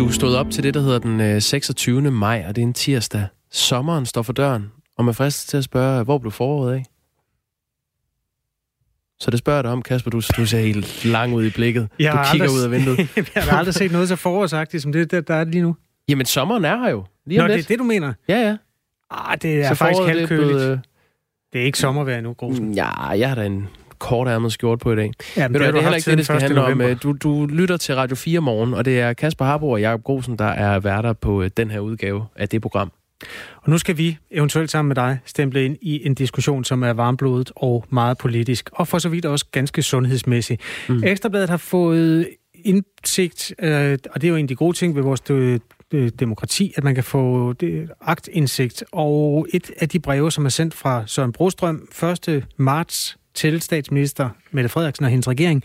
Du stod op til det, der hedder den 26. Øh, maj, og det er en tirsdag. Sommeren står for døren, og man fristes til at spørge, hvor blev foråret af? Så det spørger jeg dig om, Kasper. Du, du ser helt lang ud i blikket. Jeg du kigger aldrig, ud af vinduet. jeg har aldrig set noget så forårsagtigt, som det, der, der er lige nu. Jamen, sommeren er her jo. Lige Nå, det er det, du mener? Ja, ja. Ah, det er så faktisk halvkøligt. Det, blevet... det er ikke sommervejr nu, Grosen. Ja, jeg har da en kort ærmet skjort på i dag. Ja, det, det er heller ikke det, det skal handle november. om. Du, du lytter til Radio 4 morgen, og det er Kasper Harbo og Jakob Grosen, der er værter på øh, den her udgave af det program. Og nu skal vi eventuelt sammen med dig stemple ind i en diskussion, som er varmblodet og meget politisk, og for så vidt også ganske sundhedsmæssig. Mm. Ekstrabladet har fået indsigt, øh, og det er jo en af de gode ting ved vores øh, demokrati, at man kan få det, agtindsigt. Og et af de breve, som er sendt fra Søren Brostrøm 1. marts til statsminister Mette Frederiksen og hendes regering,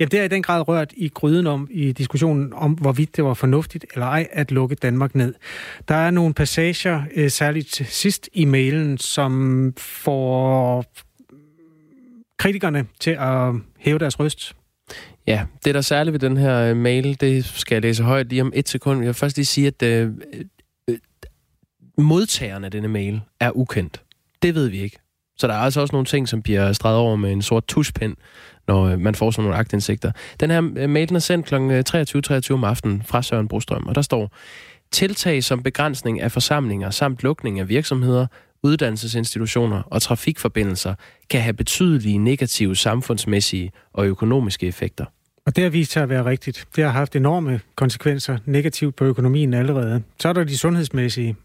Ja, det er i den grad rørt i gryden om i diskussionen om, hvorvidt det var fornuftigt eller ej at lukke Danmark ned. Der er nogle passager, øh, særligt sidst i mailen, som får kritikerne til at hæve deres røst. Ja, det der særligt ved den her øh, mail, det skal jeg læse højt lige om et sekund. Jeg vil først lige sige, at øh, øh modtageren af denne mail er ukendt. Det ved vi ikke. Så der er altså også nogle ting, som bliver streget over med en sort tuschpen, når øh, man får sådan nogle agtindsigter. Den her øh, mail er sendt kl. 23.23 23 om aftenen fra Søren Brostrøm, og der står, tiltag som begrænsning af forsamlinger samt lukning af virksomheder, uddannelsesinstitutioner og trafikforbindelser kan have betydelige negative samfundsmæssige og økonomiske effekter. Og det har vist sig at være rigtigt. Det har haft enorme konsekvenser negativt på økonomien allerede. Så er der de sundhedsmæssige.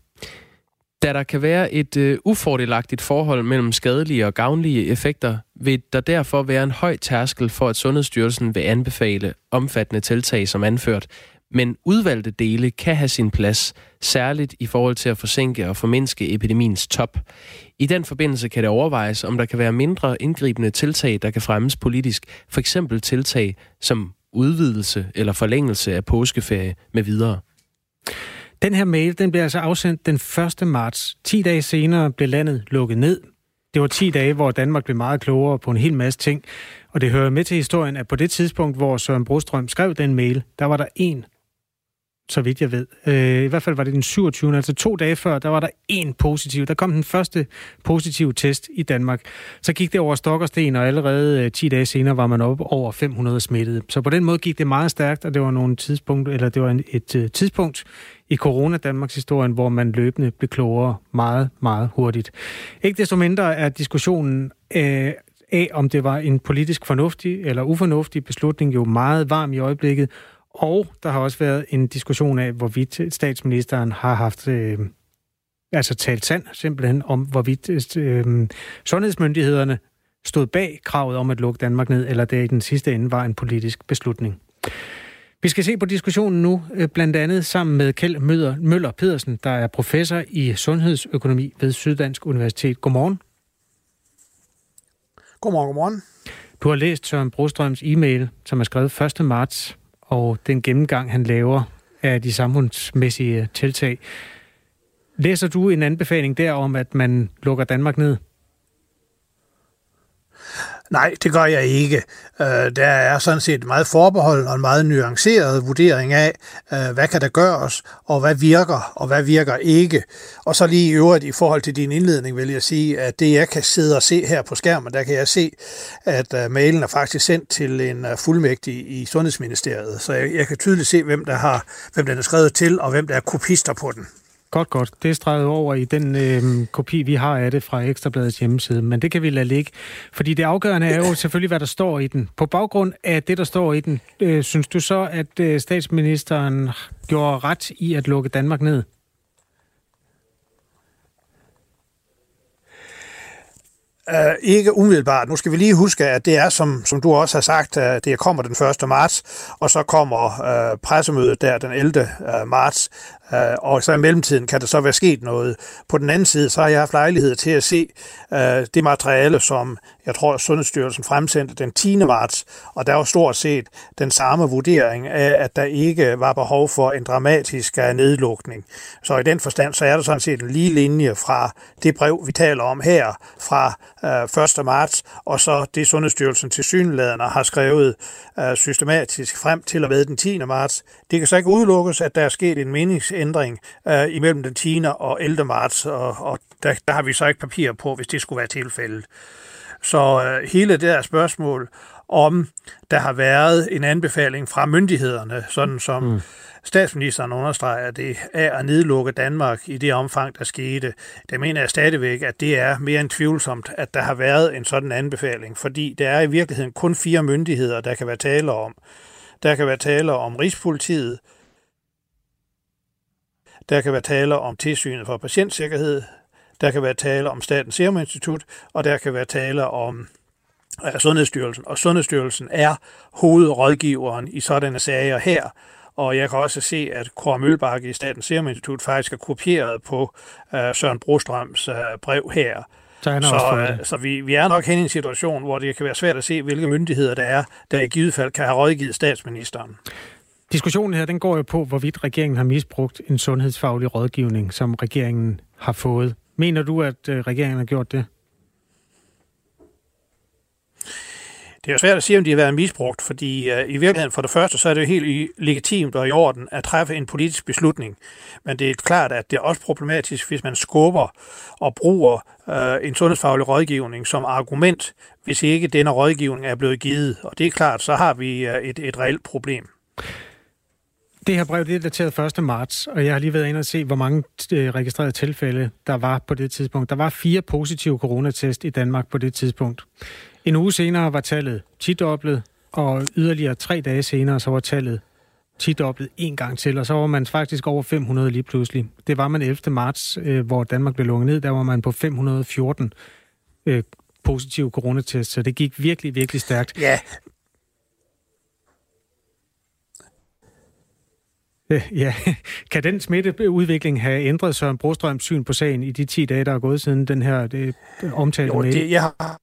Da der kan være et øh, ufordelagtigt forhold mellem skadelige og gavnlige effekter, vil der derfor være en høj tærskel for, at Sundhedsstyrelsen vil anbefale omfattende tiltag som anført, men udvalgte dele kan have sin plads, særligt i forhold til at forsinke og formindske epidemiens top. I den forbindelse kan det overvejes, om der kan være mindre indgribende tiltag, der kan fremmes politisk, for eksempel tiltag som udvidelse eller forlængelse af påskeferie med videre. Den her mail den blev altså afsendt den 1. marts. 10 dage senere blev landet lukket ned. Det var 10 dage, hvor Danmark blev meget klogere på en hel masse ting. Og det hører med til historien, at på det tidspunkt, hvor Søren Brostrøm skrev den mail, der var der en så vidt jeg ved. Øh, I hvert fald var det den 27. Altså to dage før, der var der en positiv. Der kom den første positive test i Danmark. Så gik det over stok og sten, og allerede øh, 10 dage senere var man oppe over 500 smittede. Så på den måde gik det meget stærkt, og det var nogle tidspunkt, eller det var et, et øh, tidspunkt i corona Danmarks historien, hvor man løbende blev klogere meget, meget hurtigt. Ikke desto mindre er diskussionen øh, af, om det var en politisk fornuftig eller ufornuftig beslutning, jo meget varm i øjeblikket, og der har også været en diskussion af, hvorvidt statsministeren har haft øh, altså talt sand simpelthen om, hvorvidt øh, sundhedsmyndighederne stod bag kravet om at lukke Danmark ned, eller det i den sidste ende var en politisk beslutning. Vi skal se på diskussionen nu, øh, blandt andet sammen med Kjeld Møller Pedersen, der er professor i sundhedsøkonomi ved Syddansk Universitet. Godmorgen. Godmorgen, godmorgen. Du har læst Søren Brostrøms e-mail, som er skrevet 1. marts og den gennemgang, han laver af de samfundsmæssige tiltag. Læser du en anbefaling der om, at man lukker Danmark ned? Nej, det gør jeg ikke. Øh, der er sådan set meget forbehold og en meget nuanceret vurdering af, øh, hvad kan der gøres, og hvad virker, og hvad virker ikke. Og så lige i øvrigt i forhold til din indledning vil jeg sige, at det jeg kan sidde og se her på skærmen, der kan jeg se, at øh, mailen er faktisk sendt til en øh, fuldmægtig i Sundhedsministeriet. Så jeg, jeg kan tydeligt se, hvem der har, hvem den er skrevet til, og hvem der er kopister på den. Godt, godt. Det er streget over i den øh, kopi, vi har af det fra Ekstrabladets hjemmeside, men det kan vi lade ligge. Fordi det afgørende er jo selvfølgelig, hvad der står i den. På baggrund af det, der står i den, øh, synes du så, at øh, statsministeren gjorde ret i at lukke Danmark ned? Uh, ikke umiddelbart. Nu skal vi lige huske, at det er, som, som du også har sagt, uh, det kommer den 1. marts, og så kommer uh, pressemødet der den 11. Uh, marts. Øh, og så i mellemtiden kan der så være sket noget. På den anden side, så har jeg haft lejlighed til at se øh, det materiale, som jeg tror, Sundhedsstyrelsen fremsendte den 10. marts, og der var stort set den samme vurdering af, at der ikke var behov for en dramatisk øh, nedlukning. Så i den forstand, så er der sådan set en lige linje fra det brev, vi taler om her, fra øh, 1. marts, og så det Sundhedsstyrelsen til synlæderne har skrevet øh, systematisk frem til og med den 10. marts. Det kan så ikke udelukkes, at der er sket en meningsændring imellem den 10. og 11. marts, og, og der, der har vi så ikke papir på, hvis det skulle være tilfældet. Så øh, hele det der spørgsmål om der har været en anbefaling fra myndighederne, sådan som mm. statsministeren understreger det, af at nedlukke Danmark i det omfang, der skete. Det mener jeg stadigvæk, at det er mere end tvivlsomt, at der har været en sådan anbefaling, fordi der er i virkeligheden kun fire myndigheder, der kan være tale om. Der kan være tale om Rigspolitiet, der kan være tale om tilsynet for patientsikkerhed, der kan være tale om Statens Serum Institut, og der kan være tale om Sundhedsstyrelsen, og Sundhedsstyrelsen er hovedrådgiveren i sådanne sager her. Og jeg kan også se, at Kåre Mølbakke i Statens Serum Institut faktisk er kopieret på uh, Søren Brostrøms uh, brev her. Så, han så, uh, så vi, vi er nok hen i en situation, hvor det kan være svært at se, hvilke myndigheder der er, der i givet fald kan have rådgivet statsministeren. Diskussionen her, den går jo på, hvorvidt regeringen har misbrugt en sundhedsfaglig rådgivning, som regeringen har fået. Mener du, at øh, regeringen har gjort det? Det er jo svært at sige, om de har været misbrugt, fordi uh, i virkeligheden for det første, så er det jo helt legitimt og i orden at træffe en politisk beslutning. Men det er klart, at det er også problematisk, hvis man skubber og bruger uh, en sundhedsfaglig rådgivning som argument, hvis ikke denne rådgivning er blevet givet. Og det er klart, så har vi uh, et, et reelt problem. Det her brev det er dateret 1. marts, og jeg har lige været inde og se, hvor mange øh, registrerede tilfælde der var på det tidspunkt. Der var fire positive coronatest i Danmark på det tidspunkt. En uge senere var tallet tidoblet, og yderligere tre dage senere så var tallet tidoblet en gang til, og så var man faktisk over 500 lige pludselig. Det var man 11. marts, øh, hvor Danmark blev lukket ned, der var man på 514 øh, positive coronatest, så det gik virkelig, virkelig stærkt. Ja. Ja, kan den smitteudvikling have ændret Søren Brostrøms syn på sagen i de 10 dage, der er gået siden den her det, omtalte jo, det, jeg har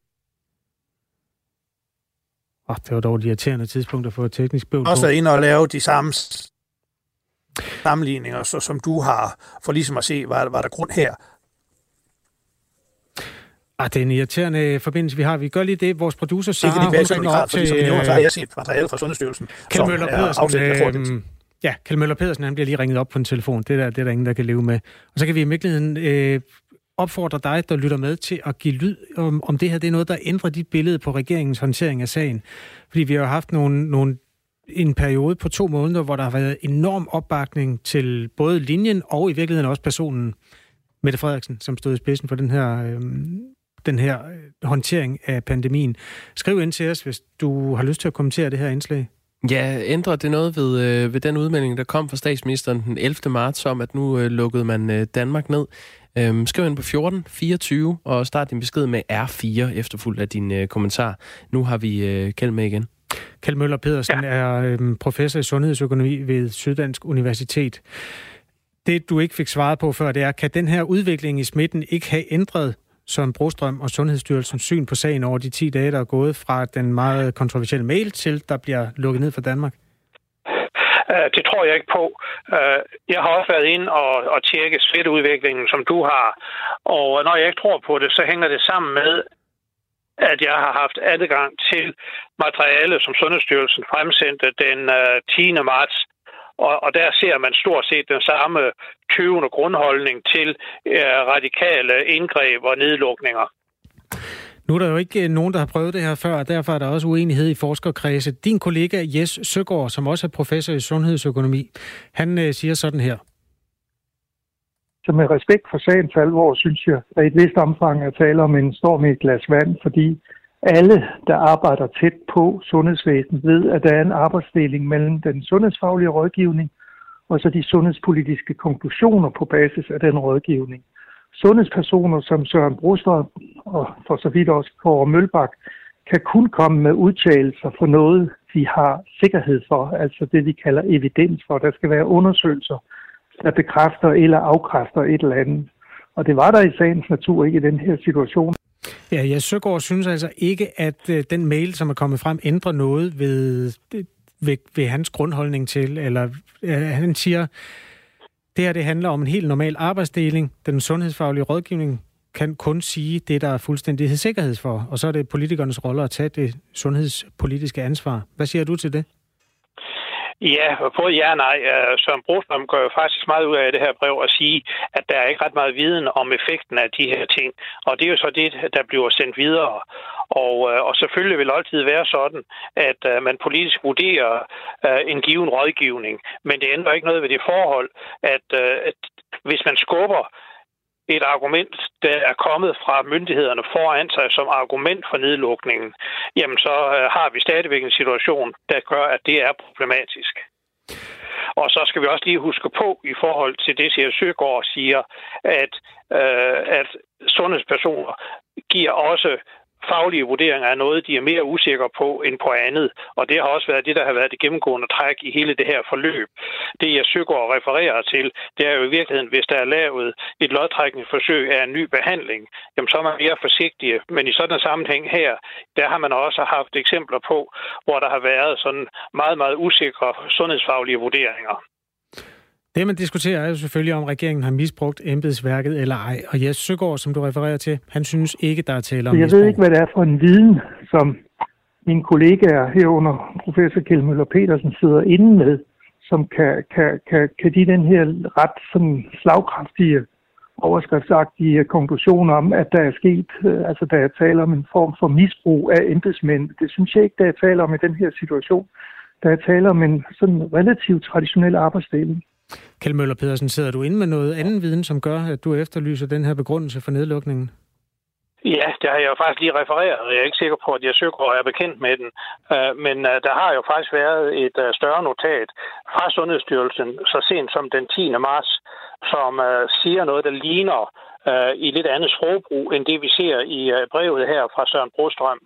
Oh, det var dog et irriterende tidspunkt at få et teknisk bøvl. Også ind og lave de samme sammenligninger, så, som du har, for ligesom at se, var, var der grund her. Ah, det er en irriterende forbindelse, vi har. Vi gør lige det. Vores producer Sara, hun ringer op til... Ligesom har jeg set materiale fra Sundhedsstyrelsen, Kjeld Møller Pedersen, øh, ja, Kjell Møller Pedersen, han bliver lige ringet op på en telefon. Det, der, det er der ingen, der kan leve med. Og så kan vi i virkeligheden øh, opfordre dig, der lytter med, til at give lyd om, om det her det er noget, der ændrer dit billede på regeringens håndtering af sagen. Fordi vi har haft nogle, nogle, en periode på to måneder, hvor der har været enorm opbakning til både linjen og i virkeligheden også personen, Mette Frederiksen, som stod i spidsen for den her, øh, den her øh, håndtering af pandemien. Skriv ind til os, hvis du har lyst til at kommentere det her indslag. Ja, ændrer det noget ved, øh, ved den udmelding, der kom fra statsministeren den 11. marts om, at nu øh, lukkede man øh, Danmark ned? Øhm, skriv ind på 14 24 og start din besked med R4 efterfulgt af din øh, kommentar. Nu har vi øh, Kjeld med igen. Kjeld Møller Pedersen ja. er øh, professor i sundhedsøkonomi ved Syddansk Universitet. Det, du ikke fik svaret på før, det er, kan den her udvikling i smitten ikke have ændret Søren Brostrøm og Sundhedsstyrelsens syn på sagen over de 10 dage, der er gået fra den meget kontroversielle mail til, der bliver lukket ned for Danmark? Øh, det tror jeg ikke på. Øh, jeg har også været ind og, og tjekke smitteudviklingen, som du har. Og når jeg ikke tror på det, så hænger det sammen med, at jeg har haft adgang til materiale, som Sundhedsstyrelsen fremsendte den øh, 10. Marts. Og, og der ser man stort set den samme 20. grundholdning til radikale indgreb og nedlukninger. Nu er der jo ikke øh, nogen, der har prøvet det her før, og derfor er der også uenighed i forskerkredse. Din kollega Jes Søgaard, som også er professor i sundhedsøkonomi, han øh, siger sådan her. Så med respekt for sagens alvor, synes jeg, at i et vist omfang at tale om en storm i et glas vand, fordi alle, der arbejder tæt på sundhedsvæsenet, ved, at der er en arbejdsdeling mellem den sundhedsfaglige rådgivning og så de sundhedspolitiske konklusioner på basis af den rådgivning sundhedspersoner som Søren Brostrøm og for så vidt også Kåre Mølbak kan kun komme med udtalelser for noget, de har sikkerhed for, altså det, vi kalder evidens for. Der skal være undersøgelser, der bekræfter eller afkræfter et eller andet. Og det var der i sagens natur ikke i den her situation. Ja, jeg Søgaard synes altså ikke, at øh, den mail, som er kommet frem, ændrer noget ved, øh, ved, ved hans grundholdning til, eller øh, han siger, det her det handler om en helt normal arbejdsdeling. Den sundhedsfaglige rådgivning kan kun sige det, der er fuldstændig sikkerhed for, og så er det politikernes rolle at tage det sundhedspolitiske ansvar. Hvad siger du til det? Ja, både ja og nej. Øh, Søren Brostrøm gør jo faktisk meget ud af det her brev at sige, at der er ikke ret meget viden om effekten af de her ting. Og det er jo så det, der bliver sendt videre. Og, øh, og selvfølgelig vil det altid være sådan, at uh, man politisk vurderer uh, en given rådgivning. Men det ændrer ikke noget ved det forhold, at, uh, at hvis man skubber et argument, der er kommet fra myndighederne foran sig som argument for nedlukningen, jamen så øh, har vi stadigvæk en situation, der gør, at det er problematisk. Og så skal vi også lige huske på i forhold til det, Sjæl Søgaard siger, at, øh, at sundhedspersoner giver også faglige vurderinger er noget, de er mere usikre på end på andet. Og det har også været det, der har været det gennemgående træk i hele det her forløb. Det, jeg søger og refererer til, det er jo i virkeligheden, hvis der er lavet et lodtrækningsforsøg af en ny behandling, jamen så er man mere forsigtige. Men i sådan en sammenhæng her, der har man også haft eksempler på, hvor der har været sådan meget, meget usikre sundhedsfaglige vurderinger. Det, man diskuterer, er jo selvfølgelig, om regeringen har misbrugt embedsværket eller ej. Og Jes Søgaard, som du refererer til, han synes ikke, der er tale om Jeg misbrug. ved ikke, hvad det er for en viden, som mine kollegaer herunder professor Kjell Møller Petersen sidder inde med, som kan, kan, kan, kan de den her ret sådan slagkraftige overskriftsagtige konklusion om, at der er sket, øh, altså der er tale om en form for misbrug af embedsmænd. Det synes jeg ikke, der er tale om i den her situation. Der er tale om en sådan relativt traditionel arbejdsdeling. Kjell Møller Pedersen, sidder du inde med noget anden viden, som gør, at du efterlyser den her begrundelse for nedlukningen? Ja, det har jeg jo faktisk lige refereret, og jeg er ikke sikker på, at jeg søger og er bekendt med den. Øh, men øh, der har jo faktisk været et øh, større notat fra Sundhedsstyrelsen så sent som den 10. marts, som siger noget, der ligner i lidt andet sprogbrug, end det vi ser i brevet her fra Søren Brostrøm.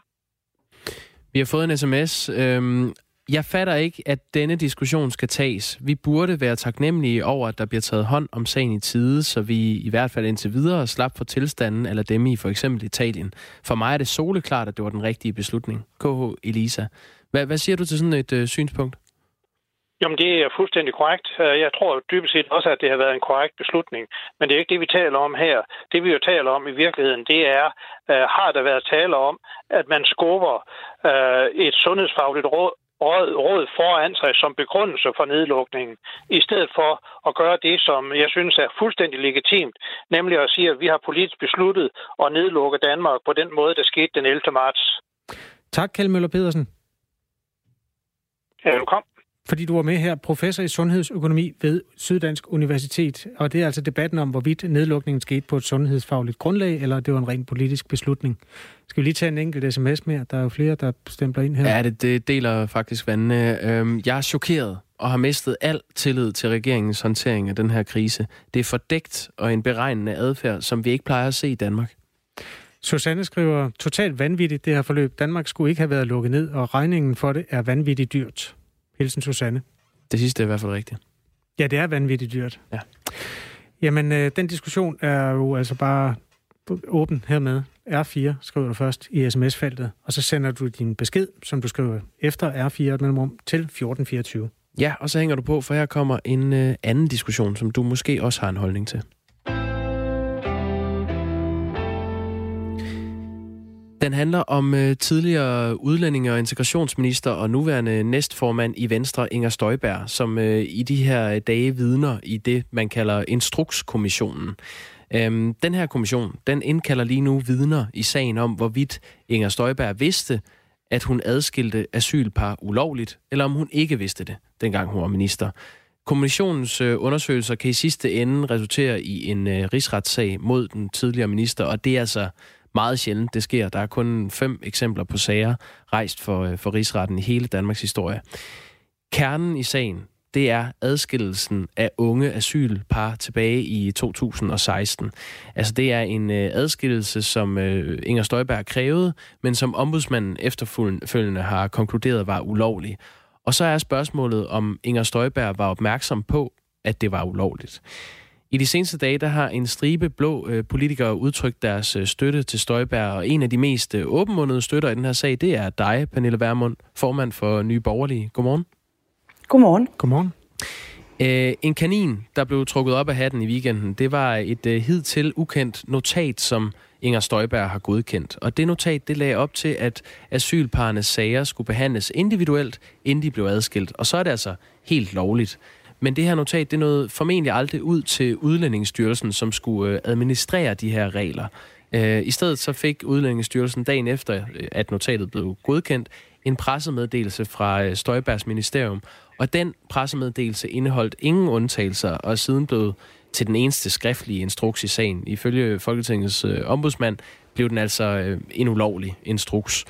Vi har fået en sms, øhm, jeg fatter ikke, at denne diskussion skal tages. Vi burde være taknemmelige over, at der bliver taget hånd om sagen i tide, så vi i hvert fald indtil videre slap for tilstanden eller dem i for eksempel Italien. For mig er det soleklart, at det var den rigtige beslutning. KH Elisa. Hvad, hvad siger du til sådan et øh, synspunkt? Jamen, det er fuldstændig korrekt. Øh, jeg tror dybest set også, at det har været en korrekt beslutning. Men det er ikke det, vi taler om her. Det, vi jo taler om i virkeligheden, det er, øh, har der været tale om, at man skubber øh, et sundhedsfagligt råd råd, foran sig som begrundelse for nedlukningen, i stedet for at gøre det, som jeg synes er fuldstændig legitimt, nemlig at sige, at vi har politisk besluttet at nedlukke Danmark på den måde, der skete den 11. marts. Tak, Kjell Møller Pedersen. Ja, velkommen fordi du var med her, professor i sundhedsøkonomi ved Syddansk Universitet. Og det er altså debatten om, hvorvidt nedlukningen skete på et sundhedsfagligt grundlag, eller det var en ren politisk beslutning. Skal vi lige tage en enkelt sms mere? Der er jo flere, der stempler ind her. Ja, det, det deler faktisk vandene. Øhm, jeg er chokeret og har mistet al tillid til regeringens håndtering af den her krise. Det er fordækt og en beregnende adfærd, som vi ikke plejer at se i Danmark. Susanne skriver, totalt vanvittigt det her forløb. Danmark skulle ikke have været lukket ned, og regningen for det er vanvittigt dyrt. Hilsen Susanne. Det sidste er i hvert fald rigtigt. Ja, det er vanvittigt dyrt. Ja. Jamen, øh, den diskussion er jo altså bare åben hermed. R4 skriver du først i sms-feltet, og så sender du din besked, som du skriver efter R4 mellemrum, til 1424. Ja, og så hænger du på, for her kommer en øh, anden diskussion, som du måske også har en holdning til. Den handler om øh, tidligere udlændinge- og integrationsminister og nuværende næstformand i Venstre, Inger Støjberg, som øh, i de her øh, dage vidner i det, man kalder Instrukskommissionen. Øhm, den her kommission, den indkalder lige nu vidner i sagen om, hvorvidt Inger Støjberg vidste, at hun adskilte asylpar ulovligt, eller om hun ikke vidste det, dengang hun var minister. Kommissionens øh, undersøgelser kan i sidste ende resultere i en øh, rigsretssag mod den tidligere minister, og det er altså meget sjældent, det sker. Der er kun fem eksempler på sager rejst for, øh, for rigsretten i hele Danmarks historie. Kernen i sagen, det er adskillelsen af unge asylpar tilbage i 2016. Altså det er en øh, adskillelse, som øh, Inger Støjberg krævede, men som ombudsmanden efterfølgende har konkluderet var ulovlig. Og så er spørgsmålet, om Inger Støjberg var opmærksom på, at det var ulovligt. I de seneste dage der har en stribe blå øh, politikere udtrykt deres øh, støtte til Støjberg, og en af de mest øh, åbenmundede støtter i den her sag, det er dig, Pernille Vermund, formand for Nye Borgerlige. Godmorgen. Godmorgen. Godmorgen. Øh, en kanin, der blev trukket op af hatten i weekenden, det var et øh, hidtil ukendt notat, som Inger Støjberg har godkendt. Og det notat, det lagde op til, at asylparernes sager skulle behandles individuelt, inden de blev adskilt. Og så er det altså helt lovligt. Men det her notat, det nåede formentlig aldrig ud til Udlændingsstyrelsen, som skulle øh, administrere de her regler. Øh, I stedet så fik Udlændingsstyrelsen dagen efter, øh, at notatet blev godkendt, en pressemeddelelse fra Støjbergs ministerium. Og den pressemeddelelse indeholdt ingen undtagelser, og er siden blev til den eneste skriftlige instruks i sagen. Ifølge Folketingets ombudsmand blev den altså en ulovlig instruks.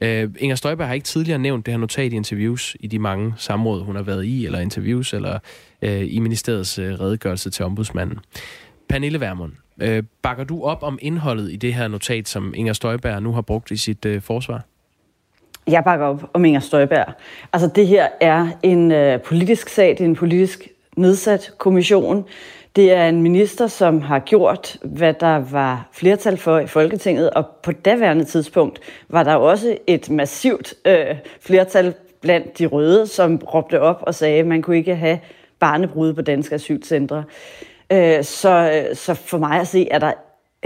Øh, Inger Støjberg har ikke tidligere nævnt det her notat i interviews i de mange samråd, hun har været i, eller interviews, eller øh, i ministeriets øh, redegørelse til ombudsmanden. Pernille Vermund, øh, bakker du op om indholdet i det her notat, som Inger Støjberg nu har brugt i sit øh, forsvar? Jeg bakker op om Inger Støjberg. Altså det her er en øh, politisk sag, det er en politisk nedsat kommission. Det er en minister, som har gjort, hvad der var flertal for i Folketinget, og på daværende tidspunkt var der også et massivt øh, flertal blandt de røde, som råbte op og sagde, at man kunne ikke have barnebrud på danske asylcentre. Øh, så, så for mig at se, er der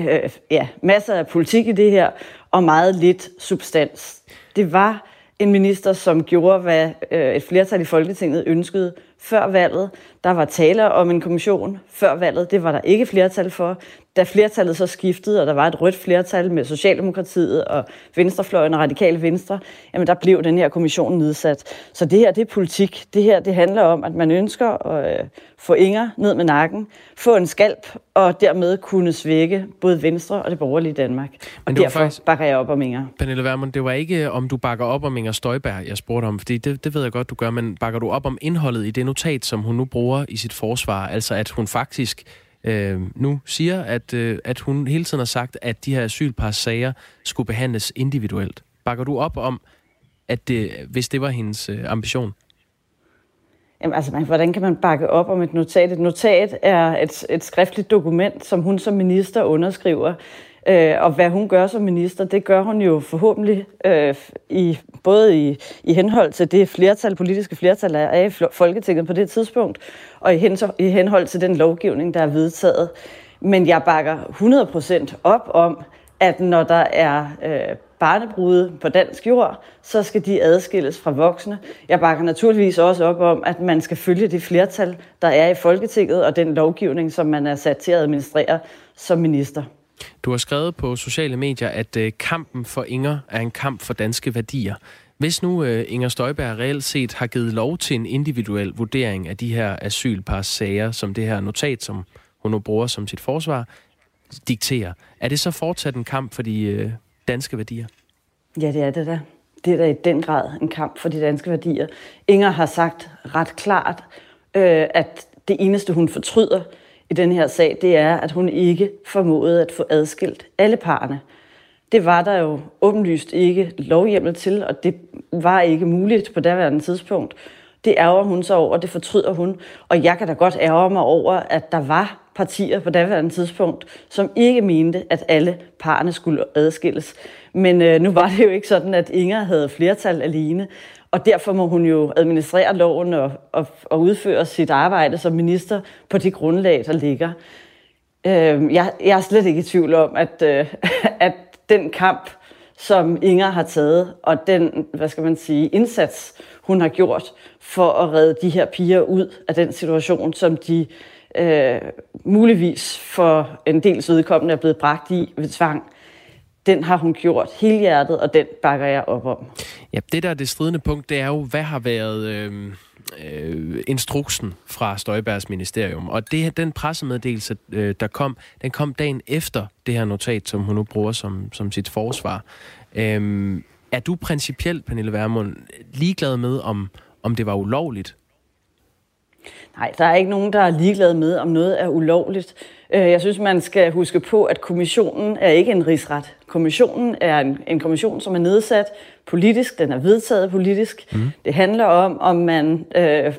øh, ja, masser af politik i det her, og meget lidt substans. Det var en minister, som gjorde, hvad øh, et flertal i Folketinget ønskede før valget. Der var tale om en kommission før valget. Det var der ikke flertal for. Da flertallet så skiftede, og der var et rødt flertal med Socialdemokratiet og Venstrefløjen og Radikale Venstre, jamen der blev den her kommission nedsat. Så det her, det er politik. Det her, det handler om, at man ønsker at øh, få Inger ned med nakken, få en skalp, og dermed kunne svække både Venstre og det borgerlige Danmark. Men og derfor faktisk, bakker jeg op om Inger. Pernille Vermund, det var ikke, om du bakker op om Inger Støjberg, jeg spurgte om, fordi det, det ved jeg godt, du gør, men bakker du op om indholdet i det notat, som hun nu bruger i sit forsvar, altså at hun faktisk øh, nu siger, at, øh, at hun hele tiden har sagt, at de her asylpars sager skulle behandles individuelt. Bakker du op om, at det, hvis det var hendes øh, ambition? Jamen, altså, man, hvordan kan man bakke op om et notat? Et notat er et, et skriftligt dokument, som hun som minister underskriver. Øh, og hvad hun gør som minister, det gør hun jo forhåbentlig øh, i, både i, i henhold til det flertal, politiske flertal, der er i Folketinget på det tidspunkt, og i, hen, i henhold til den lovgivning, der er vedtaget. Men jeg bakker 100% op om, at når der er øh, barnebrude på dansk jord, så skal de adskilles fra voksne. Jeg bakker naturligvis også op om, at man skal følge det flertal, der er i Folketinget, og den lovgivning, som man er sat til at administrere som minister. Du har skrevet på sociale medier, at øh, kampen for Inger er en kamp for danske værdier. Hvis nu øh, Inger Støjberg reelt set har givet lov til en individuel vurdering af de her asylpars sager, som det her notat, som hun nu bruger som sit forsvar, dikterer, er det så fortsat en kamp for de øh, danske værdier? Ja, det er det da. Det er da i den grad en kamp for de danske værdier. Inger har sagt ret klart, øh, at det eneste, hun fortryder, i den her sag, det er, at hun ikke formåede at få adskilt alle parerne. Det var der jo åbenlyst ikke lovhjemmel til, og det var ikke muligt på daværende tidspunkt. Det ærger hun så over, det fortryder hun. Og jeg kan da godt ærge mig over, at der var partier på daværende tidspunkt, som ikke mente, at alle parerne skulle adskilles. Men øh, nu var det jo ikke sådan, at Inger havde flertal alene. Og derfor må hun jo administrere loven og, og, og udføre sit arbejde som minister på det grundlag, der ligger. Øh, jeg, jeg er slet ikke i tvivl om, at, øh, at den kamp, som Inger har taget, og den, hvad skal man sige, indsats, hun har gjort for at redde de her piger ud af den situation, som de øh, muligvis for en del vedkommende er blevet bragt i ved tvang, den har hun gjort helhjertet, og den bakker jeg op om. Ja, det der er det stridende punkt, det er jo, hvad har været øh, øh, instruksen fra Støjbergs ministerium. Og det, den pressemeddelelse, øh, der kom, den kom dagen efter det her notat, som hun nu bruger som, som sit forsvar. Øh, er du principielt, Pernille Vermund, ligeglad med, om, om det var ulovligt? Nej, der er ikke nogen, der er ligeglad med, om noget er ulovligt. Øh, jeg synes, man skal huske på, at kommissionen er ikke en rigsret. Kommissionen er en, en kommission, som er nedsat politisk. Den er vedtaget politisk. Mm. Det handler om, om man, øh,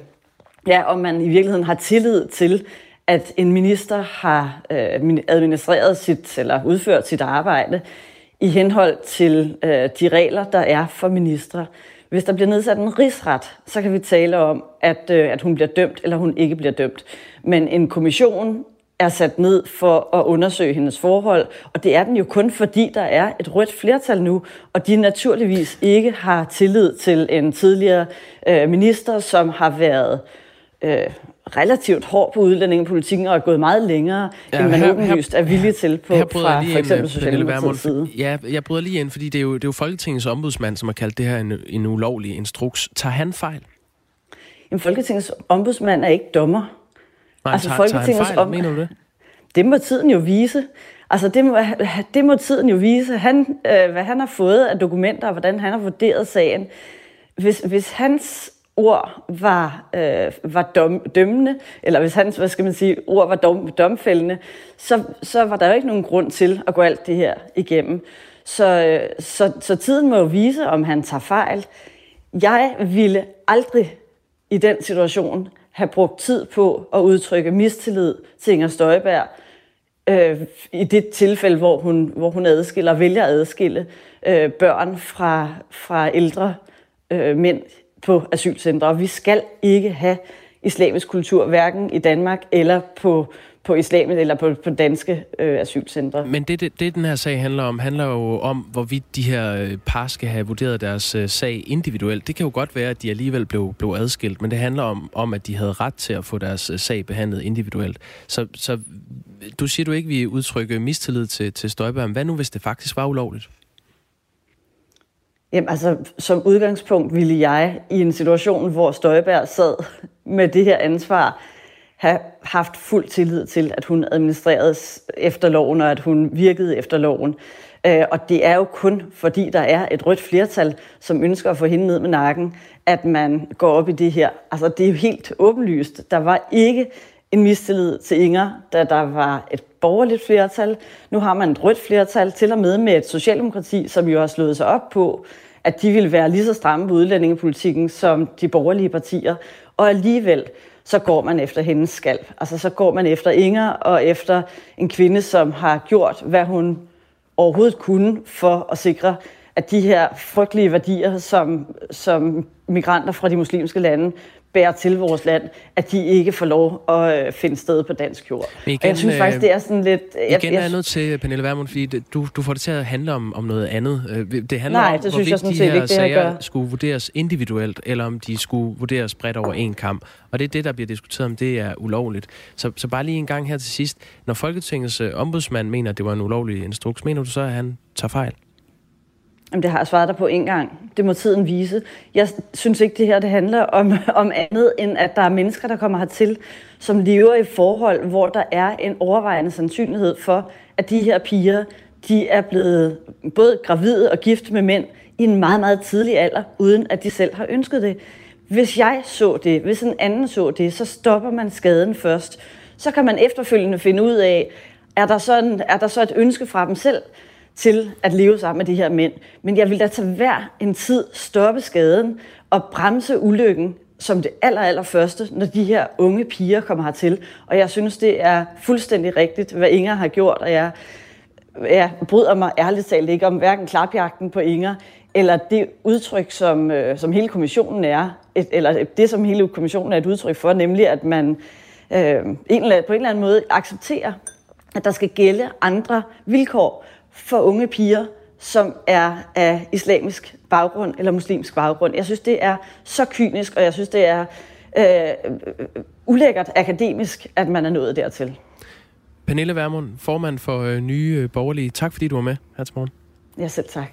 ja, om man i virkeligheden har tillid til, at en minister har øh, administreret sit eller udført sit arbejde i henhold til øh, de regler, der er for ministre. Hvis der bliver nedsat en rigsret, så kan vi tale om, at, øh, at hun bliver dømt, eller hun ikke bliver dømt. Men en kommission er sat ned for at undersøge hendes forhold, og det er den jo kun fordi, der er et rødt flertal nu, og de naturligvis ikke har tillid til en tidligere øh, minister, som har været øh, relativt hård på udlændingepolitikken og er gået meget længere, ja, end man her, åbenlyst er villig til på her fra for eksempel Socialdemokratiets side. Ja, jeg bryder lige ind, fordi det er, jo, det er jo Folketingets ombudsmand, som har kaldt det her en, en ulovlig instruks. Tager han fejl? Jamen, Folketingets ombudsmand er ikke dommer. Nej, altså, tager, Folketingets tager fejl? Om... Mener du det? Det må tiden jo vise. Altså, det må, det må tiden jo vise. Han, øh, hvad han har fået af dokumenter, og hvordan han har vurderet sagen. Hvis, hvis hans ord var, øh, var dom, dømmende, eller hvis hans, hvad skal man sige, ord var dom, domfældende, så, så var der jo ikke nogen grund til at gå alt det her igennem. Så, øh, så, så tiden må jo vise, om han tager fejl. Jeg ville aldrig i den situation have brugt tid på at udtrykke mistillid til Inger Støjberg, øh, i det tilfælde, hvor hun, hvor hun adskiller, vælger at adskille øh, børn fra, fra ældre øh, mænd på asylcentre. Vi skal ikke have islamisk kultur, hverken i Danmark eller på, på islamet eller på, på danske øh, asylcentre. Men det, det, det, den her sag handler om, handler jo om, hvorvidt de her øh, par skal have vurderet deres øh, sag individuelt. Det kan jo godt være, at de alligevel blev, blev adskilt, men det handler om, om, at de havde ret til at få deres øh, sag behandlet individuelt. Så, så du siger du ikke, vi udtrykker mistillid til, til Støjberg. Hvad nu, hvis det faktisk var ulovligt? Jamen altså, som udgangspunkt ville jeg i en situation, hvor Støjberg sad med det her ansvar, have haft fuld tillid til, at hun administrerede efter loven, og at hun virkede efter loven. Øh, og det er jo kun fordi, der er et rødt flertal, som ønsker at få hende ned med nakken, at man går op i det her. Altså, det er jo helt åbenlyst. Der var ikke en mistillid til Inger, da der var et borgerligt flertal. Nu har man et rødt flertal, til og med med et socialdemokrati, som jo har slået sig op på, at de ville være lige så stramme på udlændingepolitikken som de borgerlige partier. Og alligevel, så går man efter hendes skalp. Altså så går man efter Inger og efter en kvinde, som har gjort, hvad hun overhovedet kunne for at sikre, at de her frygtelige værdier, som, som migranter fra de muslimske lande bærer til vores land, at de ikke får lov at øh, finde sted på dansk jord. Men igen, og jeg synes faktisk, det er sådan lidt... Jeg, igen jeg, er jeg nødt til, Pernille Vermund, fordi du, du får det til at handle om, om noget andet. Øh, det handler Nej, om, det synes jeg sådan de her ikke, sager skulle vurderes individuelt, eller om de skulle vurderes bredt over en kamp. Og det er det, der bliver diskuteret, om det er ulovligt. Så, så bare lige en gang her til sidst. Når Folketingets øh, ombudsmand mener, at det var en ulovlig instruks, mener du så, at han tager fejl? Jamen, det har jeg svaret dig på en gang. Det må tiden vise. Jeg synes ikke, det her det handler om, om andet, end at der er mennesker, der kommer hertil, som lever i forhold, hvor der er en overvejende sandsynlighed for, at de her piger, de er blevet både gravide og gift med mænd i en meget, meget tidlig alder, uden at de selv har ønsket det. Hvis jeg så det, hvis en anden så det, så stopper man skaden først. Så kan man efterfølgende finde ud af, er der, sådan, er der så et ønske fra dem selv, til at leve sammen med de her mænd. Men jeg vil da til hver en tid stoppe skaden og bremse ulykken som det aller, aller første, når de her unge piger kommer hertil. Og jeg synes, det er fuldstændig rigtigt, hvad Inger har gjort, og jeg, jeg bryder mig ærligt talt ikke om hverken klapjagten på Inger, eller det udtryk, som, øh, som hele kommissionen er, et, eller det, som hele kommissionen er et udtryk for, nemlig at man øh, en eller, på en eller anden måde accepterer, at der skal gælde andre vilkår for unge piger, som er af islamisk baggrund eller muslimsk baggrund. Jeg synes, det er så kynisk, og jeg synes, det er øh, ulækkert akademisk, at man er nået dertil. Pernille Vermund, formand for øh, Nye øh, Borgerlige. Tak fordi du var med her til morgen. Ja, selv tak.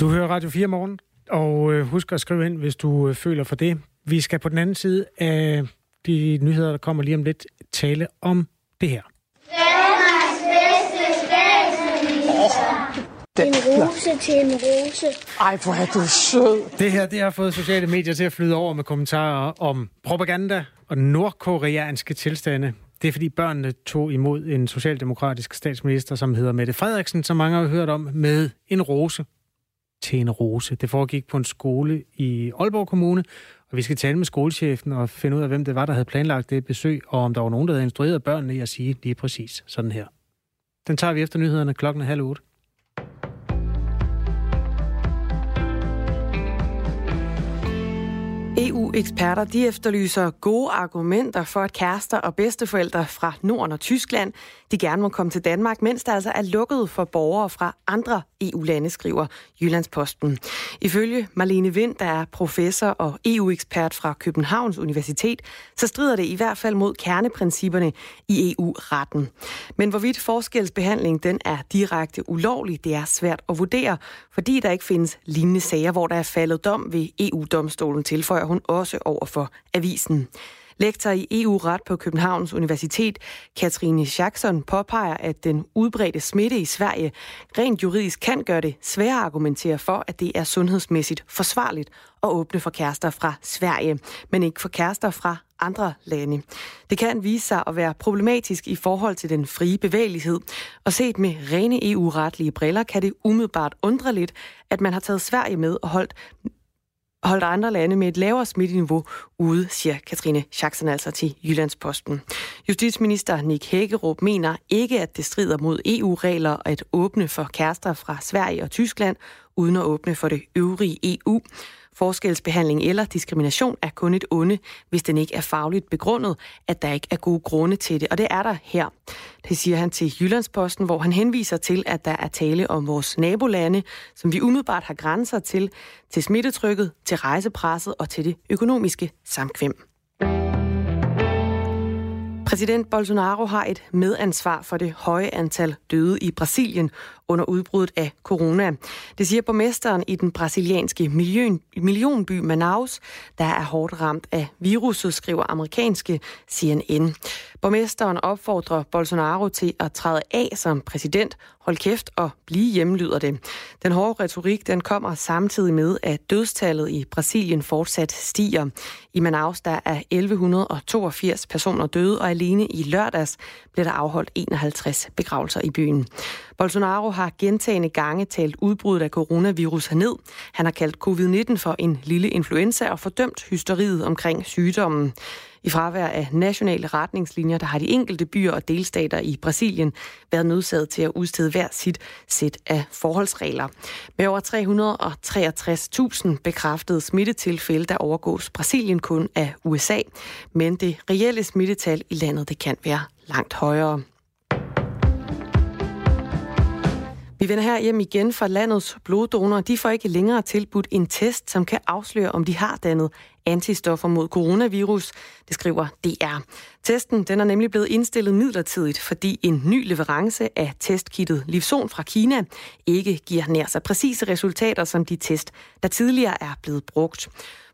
Du hører Radio 4 morgen, og øh, husk at skrive ind, hvis du øh, føler for det. Vi skal på den anden side af de nyheder, der kommer lige om lidt, tale om det her. En rose til en rose. Ej, hvor er du sød. Det her det har fået sociale medier til at flyde over med kommentarer om propaganda og nordkoreanske tilstande. Det er fordi børnene tog imod en socialdemokratisk statsminister, som hedder Mette Frederiksen, som mange har hørt om, med en rose til en rose. Det foregik på en skole i Aalborg Kommune, og vi skal tale med skolechefen og finde ud af, hvem det var, der havde planlagt det besøg, og om der var nogen, der havde instrueret børnene i at sige lige præcis sådan her. Den tager vi efter nyhederne klokken halv otte. EU-eksperter de efterlyser gode argumenter for, at kærester og bedsteforældre fra Norden og Tyskland de gerne må komme til Danmark, mens der altså er lukket for borgere fra andre EU-lande, skriver Jyllandsposten. Ifølge Marlene Vind, der er professor og EU-ekspert fra Københavns Universitet, så strider det i hvert fald mod kerneprincipperne i EU-retten. Men hvorvidt forskelsbehandling den er direkte ulovlig, det er svært at vurdere, fordi der ikke findes lignende sager, hvor der er faldet dom ved EU-domstolen, tilføjer hun også over for avisen. Lektor i EU-ret på Københavns Universitet, Katrine Jackson, påpeger, at den udbredte smitte i Sverige rent juridisk kan gøre det sværere at argumentere for, at det er sundhedsmæssigt forsvarligt at åbne for kærester fra Sverige, men ikke for kærester fra andre lande. Det kan vise sig at være problematisk i forhold til den frie bevægelighed, og set med rene EU-retlige briller kan det umiddelbart undre lidt, at man har taget Sverige med og holdt holdt andre lande med et lavere smitteniveau ude, siger Katrine Schacksen altså til Jyllandsposten. Justitsminister Nick Hækkerup mener ikke, at det strider mod EU-regler at åbne for kærester fra Sverige og Tyskland, uden at åbne for det øvrige EU. Forskelsbehandling eller diskrimination er kun et onde, hvis den ikke er fagligt begrundet, at der ikke er gode grunde til det. Og det er der her. Det siger han til Jyllandsposten, hvor han henviser til, at der er tale om vores nabolande, som vi umiddelbart har grænser til, til smittetrykket, til rejsepresset og til det økonomiske samkvem. Præsident Bolsonaro har et medansvar for det høje antal døde i Brasilien under udbruddet af corona. Det siger borgmesteren i den brasilianske million, millionby Manaus, der er hårdt ramt af viruset, skriver amerikanske CNN. Borgmesteren opfordrer Bolsonaro til at træde af som præsident, hold kæft og blive hjemme, lyder det. Den hårde retorik den kommer samtidig med, at dødstallet i Brasilien fortsat stiger. I Manaus der er 1182 personer døde, og alene i lørdags blev der afholdt 51 begravelser i byen. Bolsonaro har gentagende gange talt udbruddet af coronavirus herned. Han har kaldt covid-19 for en lille influenza og fordømt hysteriet omkring sygdommen. I fravær af nationale retningslinjer, der har de enkelte byer og delstater i Brasilien været nødsaget til at udstede hver sit sæt af forholdsregler. Med over 363.000 bekræftede smittetilfælde, der overgås Brasilien kun af USA, men det reelle smittetal i landet det kan være langt højere. Vi vender her hjem igen fra landets bloddonorer. De får ikke længere tilbudt en test, som kan afsløre, om de har dannet antistoffer mod coronavirus, det skriver DR. Testen den er nemlig blevet indstillet midlertidigt, fordi en ny leverance af testkittet Livson fra Kina ikke giver nær så præcise resultater som de test, der tidligere er blevet brugt.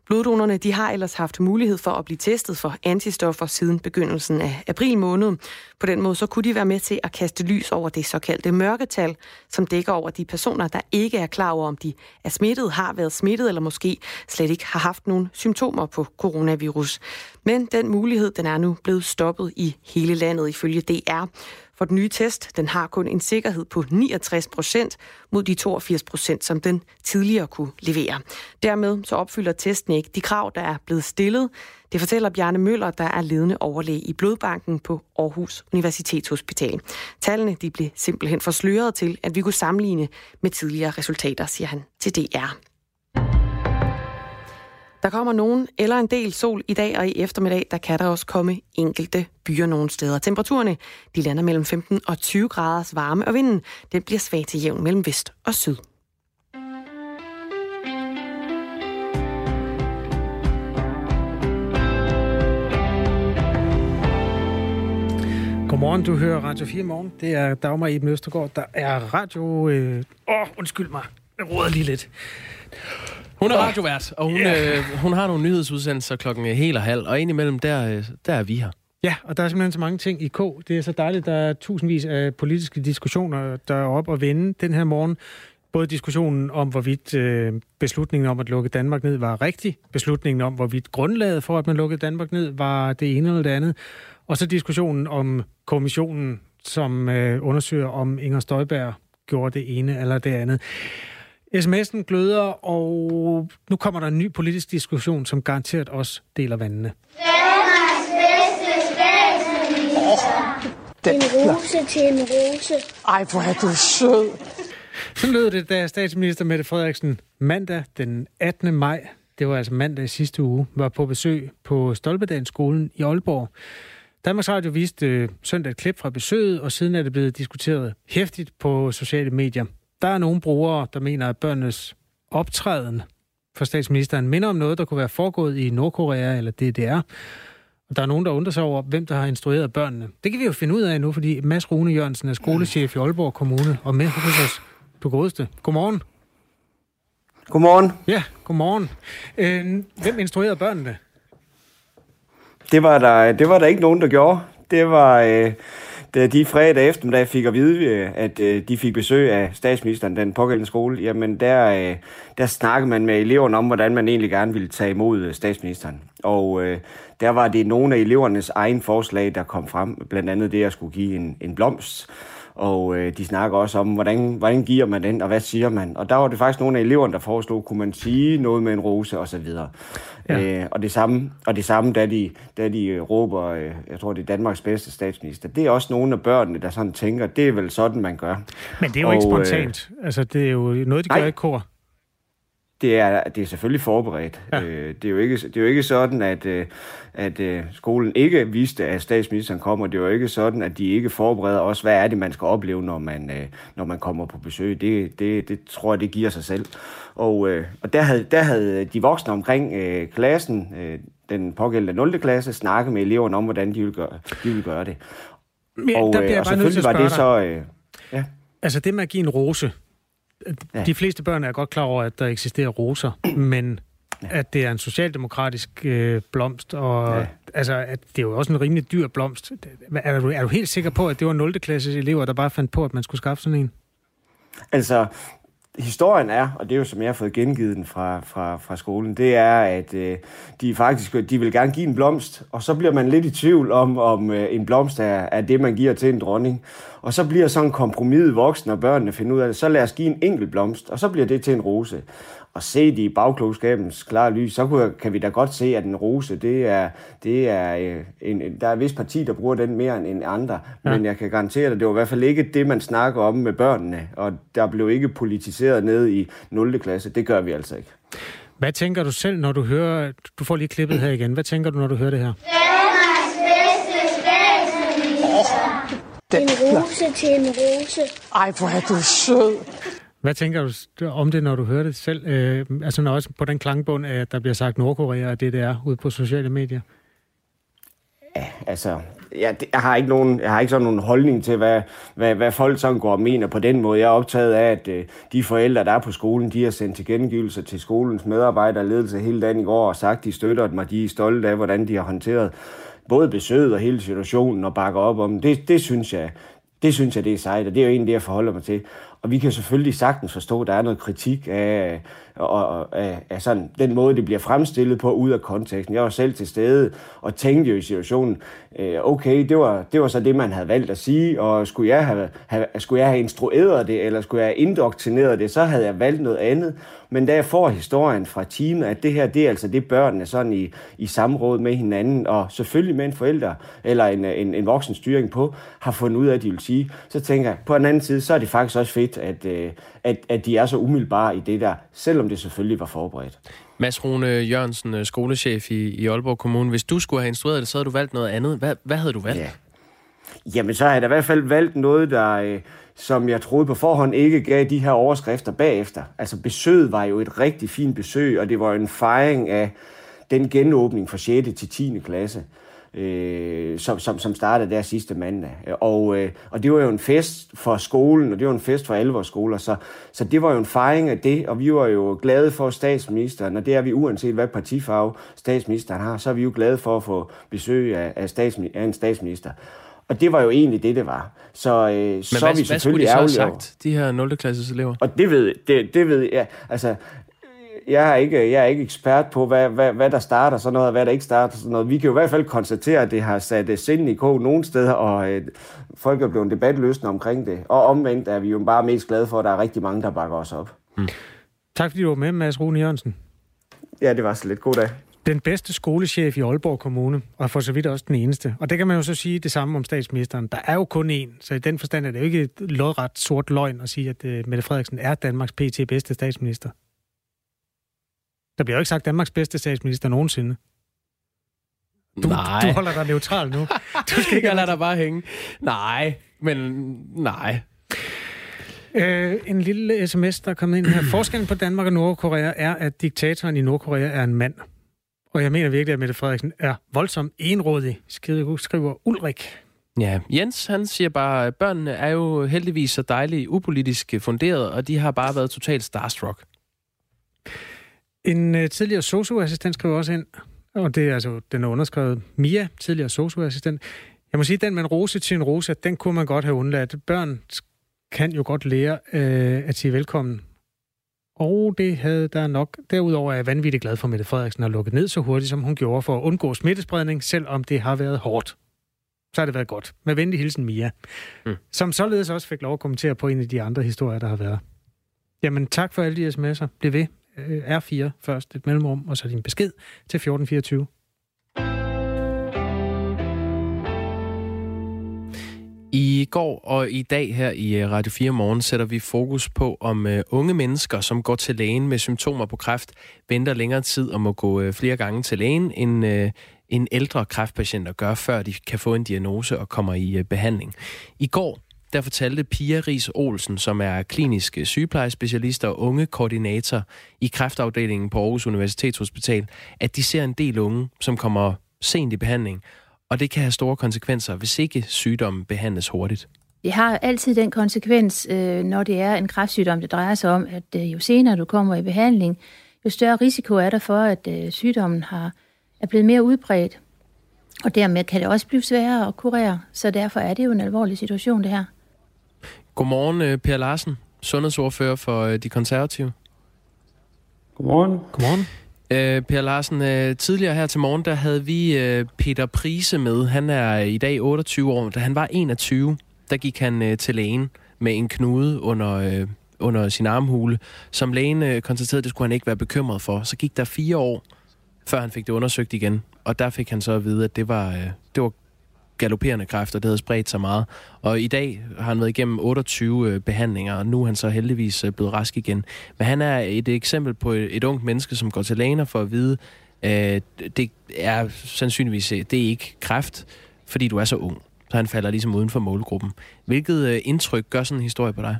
Bloddonerne de har ellers haft mulighed for at blive testet for antistoffer siden begyndelsen af april måned. På den måde så kunne de være med til at kaste lys over det såkaldte mørketal, som dækker over de personer, der ikke er klar over, om de er smittet, har været smittet eller måske slet ikke har haft nogen symptomer på coronavirus. Men den mulighed den er nu blevet stoppet i hele landet ifølge DR. For den nye test, den har kun en sikkerhed på 69 procent mod de 82 procent, som den tidligere kunne levere. Dermed så opfylder testen ikke de krav, der er blevet stillet. Det fortæller Bjarne Møller, der er ledende overlæge i Blodbanken på Aarhus Universitetshospital. Tallene de blev simpelthen for sløret til, at vi kunne sammenligne med tidligere resultater, siger han til DR. Der kommer nogen eller en del sol i dag, og i eftermiddag, der kan der også komme enkelte byer nogle steder. Temperaturerne, de lander mellem 15 og 20 graders varme, og vinden, den bliver svag til jævn mellem vest og syd. Godmorgen, du hører Radio 4 morgen. Det er Dagmar Eben Østergaard. Der er radio... Øh... Åh, undskyld mig. Jeg råder lige lidt. Hun er radiovært, og hun, yeah. øh, hun har nogle nyhedsudsendelser klokken helt og halv, og indimellem, der, øh, der er vi her. Ja, og der er simpelthen så mange ting i K. Det er så dejligt, der er tusindvis af politiske diskussioner, der er op og vende den her morgen. Både diskussionen om, hvorvidt øh, beslutningen om at lukke Danmark ned var rigtig, beslutningen om, hvorvidt grundlaget for, at man lukkede Danmark ned, var det ene eller det andet, og så diskussionen om kommissionen, som øh, undersøger, om Inger Støjberg gjorde det ene eller det andet. SMS'en gløder, og nu kommer der en ny politisk diskussion, som garanteret også deler vandene. Danmarks bedste statsminister. En rose til en rose. Ej, hvor er du sød. Så lød det, da statsminister Mette Frederiksen mandag den 18. maj det var altså mandag sidste uge, var på besøg på Stolpedalsskolen i Aalborg. Danmarks Radio viste øh, søndag et klip fra besøget, og siden er det blevet diskuteret hæftigt på sociale medier. Der er nogle brugere, der mener, at børnenes optræden for statsministeren minder om noget, der kunne være foregået i Nordkorea eller DDR. Og der er nogen, der undrer sig over, hvem der har instrueret børnene. Det kan vi jo finde ud af nu, fordi Mads Rune Jørgensen er skolechef i Aalborg Kommune, og med hos os på Grådeste. Godmorgen. Godmorgen. Ja, godmorgen. Øh, hvem instruerede børnene? Det var, der, det var der ikke nogen, der gjorde. Det var, øh, da øh, de fredag eftermiddag fik at vide, øh, at øh, de fik besøg af statsministeren, den pågældende skole, jamen der, der snakkede man med eleverne om, hvordan man egentlig gerne ville tage imod statsministeren. Og der var det nogle af elevernes egen forslag, der kom frem, blandt andet det at skulle give en, en blomst og øh, de snakker også om, hvordan, hvordan giver man den, og hvad siger man. Og der var det faktisk nogle af eleverne, der foreslog, kunne man sige noget med en rose og så videre. Ja. Øh, og, det samme, og det samme, da de, da de øh, råber, øh, jeg tror, det er Danmarks bedste statsminister, det er også nogle af børnene, der sådan tænker, det er vel sådan, man gør. Men det er jo og, ikke spontant. Øh, altså, det er jo noget, de nej, gør i kor det er, det er selvfølgelig forberedt. Ja. Øh, det, er jo ikke, det er jo ikke sådan, at, øh, at øh, skolen ikke vidste, at statsministeren kommer. Det er jo ikke sådan, at de ikke forbereder os, hvad er det, man skal opleve, når man, når man kommer på besøg. Det, det, det tror jeg, det giver sig selv. Og, og der, havde, der havde de voksne omkring øh, klassen, øh, den pågældende 0. klasse, snakket med eleverne om, hvordan de ville gøre, de ville gøre det. Men, og, der bliver jeg og at var det så... Øh, ja. Altså det med at give en rose, Ja. De fleste børn er godt klar over, at der eksisterer roser, men ja. at det er en socialdemokratisk øh, blomst, og ja. altså, at det er jo også en rimelig dyr blomst. Er du, er du helt sikker på, at det var 0. klasses elever, der bare fandt på, at man skulle skaffe sådan en? Altså, historien er, og det er jo som jeg har fået gengivet den fra, fra, fra skolen, det er, at øh, de faktisk de vil gerne give en blomst, og så bliver man lidt i tvivl om, om øh, en blomst er, er det, man giver til en dronning. Og så bliver sådan kompromis voksne og børnene finder ud af det, så lad os give en enkelt blomst, og så bliver det til en rose og se det i bagklogskabens klare lys, så kan vi da godt se, at en rose, det er, det er øh, en, der er et vis parti, der bruger den mere end andre. Ja. Men jeg kan garantere dig, det var i hvert fald ikke det, man snakker om med børnene, og der blev ikke politiseret ned i 0. klasse. Det gør vi altså ikke. Hvad tænker du selv, når du hører, du får lige klippet her igen, hvad tænker du, når du hører det her? Danmarks bedste statsminister. Oh, en rose til en rose. Ej, hvor er du sød. Hvad tænker du om det, når du hører det selv? Øh, altså når også på den klangbund, at der bliver sagt Nordkorea og det, det er ude på sociale medier? Ja, altså, jeg, jeg, har ikke nogen, jeg har ikke sådan nogen holdning til, hvad, hvad, hvad folk sådan går og mener på den måde. Jeg er optaget af, at øh, de forældre, der er på skolen, de har sendt til gengivelse til skolens medarbejdere og ledelse hele dagen i går og sagt, de støtter mig, de er stolte af, hvordan de har håndteret både besøget og hele situationen og bakker op om det. Det synes jeg, det synes jeg, det er sejt, og det er jo egentlig det, jeg forholder mig til. Og vi kan selvfølgelig sagtens forstå, at der er noget kritik af, og, af, af sådan, den måde, det bliver fremstillet på ud af konteksten. Jeg var selv til stede og tænkte jo i situationen, øh, okay, det var, det var så det, man havde valgt at sige, og skulle jeg, have, have, skulle jeg have instrueret det, eller skulle jeg have indoktrineret det, så havde jeg valgt noget andet. Men da jeg får historien fra teamet, at det her, det er altså det, børnene sådan i, i samråd med hinanden, og selvfølgelig med en forælder, eller en, en, en voksen styring på, har fundet ud af, at de vil sige, så tænker jeg, på den anden side, så er det faktisk også fedt, at, øh, at, at de er så umiddelbare i det der, selvom det selvfølgelig var forberedt. Mads Rune Jørgensen, øh, skolechef i, i Aalborg Kommune. Hvis du skulle have instrueret det, så havde du valgt noget andet. Hvad, hvad havde du valgt? Ja. Jamen, så har jeg da i hvert fald valgt noget, der, øh, som jeg troede på forhånd ikke gav de her overskrifter bagefter. Altså, besøget var jo et rigtig fint besøg, og det var en fejring af den genåbning fra 6. til 10. klasse øh, som, som, som startede der sidste mandag. Og, øh, og det var jo en fest for skolen, og det var en fest for alle vores skoler, så, så det var jo en fejring af det, og vi var jo glade for statsministeren, og det er vi uanset hvad partifarve statsministeren har, så er vi jo glade for at få besøg af, af, statsmi- af en statsminister. Og det var jo egentlig det, det var. Så, øh, Men så hvad, er vi hvad skulle de så have sagt, de her 0. klasses elever? Og det ved, det, det ved jeg. Altså, jeg er ikke, jeg er ikke ekspert på, hvad, hvad, hvad der starter sådan noget, og hvad der ikke starter sådan noget. Vi kan jo i hvert fald konstatere, at det har sat uh, sind i kog nogle steder, og uh, folk er blevet debatløsende omkring det. Og omvendt er vi jo bare mest glade for, at der er rigtig mange, der bakker os op. Mm. Tak fordi du var med, Mads Rune Jørgensen. Ja, det var så lidt. God dag. Den bedste skolechef i Aalborg Kommune, og for så vidt også den eneste. Og det kan man jo så sige det samme om statsministeren. Der er jo kun én, så i den forstand er det jo ikke et lodret sort løgn at sige, at uh, Mette Frederiksen er Danmarks PT bedste statsminister. Der bliver jo ikke sagt Danmarks bedste statsminister nogensinde. Du, Nej. du holder dig neutral nu. Du skal ikke lade dig bare hænge. Nej, men nej. Øh, en lille sms, der er kommet ind her. Forskellen på Danmark og Nordkorea er, at diktatoren i Nordkorea er en mand. Og jeg mener virkelig, at Mette Frederiksen er voldsomt enrådig, skriver, Ulrik. Ja, Jens han siger bare, at børnene er jo heldigvis så dejligt upolitisk funderet, og de har bare været totalt starstruck. En uh, tidligere socioassistent skriver også ind, og det er altså, den er underskrevet Mia, tidligere socioassistent. Jeg må sige, at den man rose til en rose, den kunne man godt have undladt. Børn kan jo godt lære øh, at sige velkommen. Og det havde der nok. Derudover er jeg vanvittigt glad for, at Mette Frederiksen har lukket ned så hurtigt, som hun gjorde for at undgå smittespredning, selvom det har været hårdt. Så har det været godt. Med venlig hilsen, Mia. Mm. Som således også fik lov at kommentere på en af de andre historier, der har været. Jamen, tak for alle de sms'er. Bliv ved. R4 først, et mellemrum, og så din besked til 1424. I går og i dag her i øh, Radio 4 Morgen sætter vi fokus på, om øh, unge mennesker, som går til lægen med symptomer på kræft, venter længere tid og må gå øh, flere gange til lægen, end uh, en ældre kræftpatienter gør, før de kan få en diagnose og kommer i behandling. I går der fortalte Pia Ries Olsen, som er klinisk sygeplejespecialist og unge koordinator i kræftafdelingen på Aarhus Universitetshospital, at de ser en del unge, som kommer sent i behandling, og det kan have store konsekvenser, hvis ikke sygdommen behandles hurtigt. Det har altid den konsekvens, øh, når det er en kræftsygdom, det drejer sig om, at øh, jo senere du kommer i behandling, jo større risiko er der for, at øh, sygdommen har, er blevet mere udbredt. Og dermed kan det også blive sværere at kurere, så derfor er det jo en alvorlig situation, det her. Godmorgen, Per Larsen, sundhedsordfører for De Konservative. Godmorgen. Godmorgen. Øh, per Larsen, øh, tidligere her til morgen, der havde vi øh, Peter Prise med. Han er i dag 28 år. Da han var 21, der gik han øh, til lægen med en knude under, øh, under sin armhule, som lægen øh, konstaterede, det skulle han ikke være bekymret for. Så gik der fire år, før han fik det undersøgt igen. Og der fik han så at vide, at det var, øh, det var galopperende kræfter, det havde spredt sig meget. Og i dag har han været igennem 28 øh, behandlinger, og nu er han så heldigvis øh, blevet rask igen. Men han er et eksempel på et, et ungt menneske, som går til lægen for at vide, øh, det er sandsynligvis øh, det er ikke kræft, fordi du er så ung. Så han falder ligesom uden for målgruppen. Hvilket øh, indtryk gør sådan en historie på dig?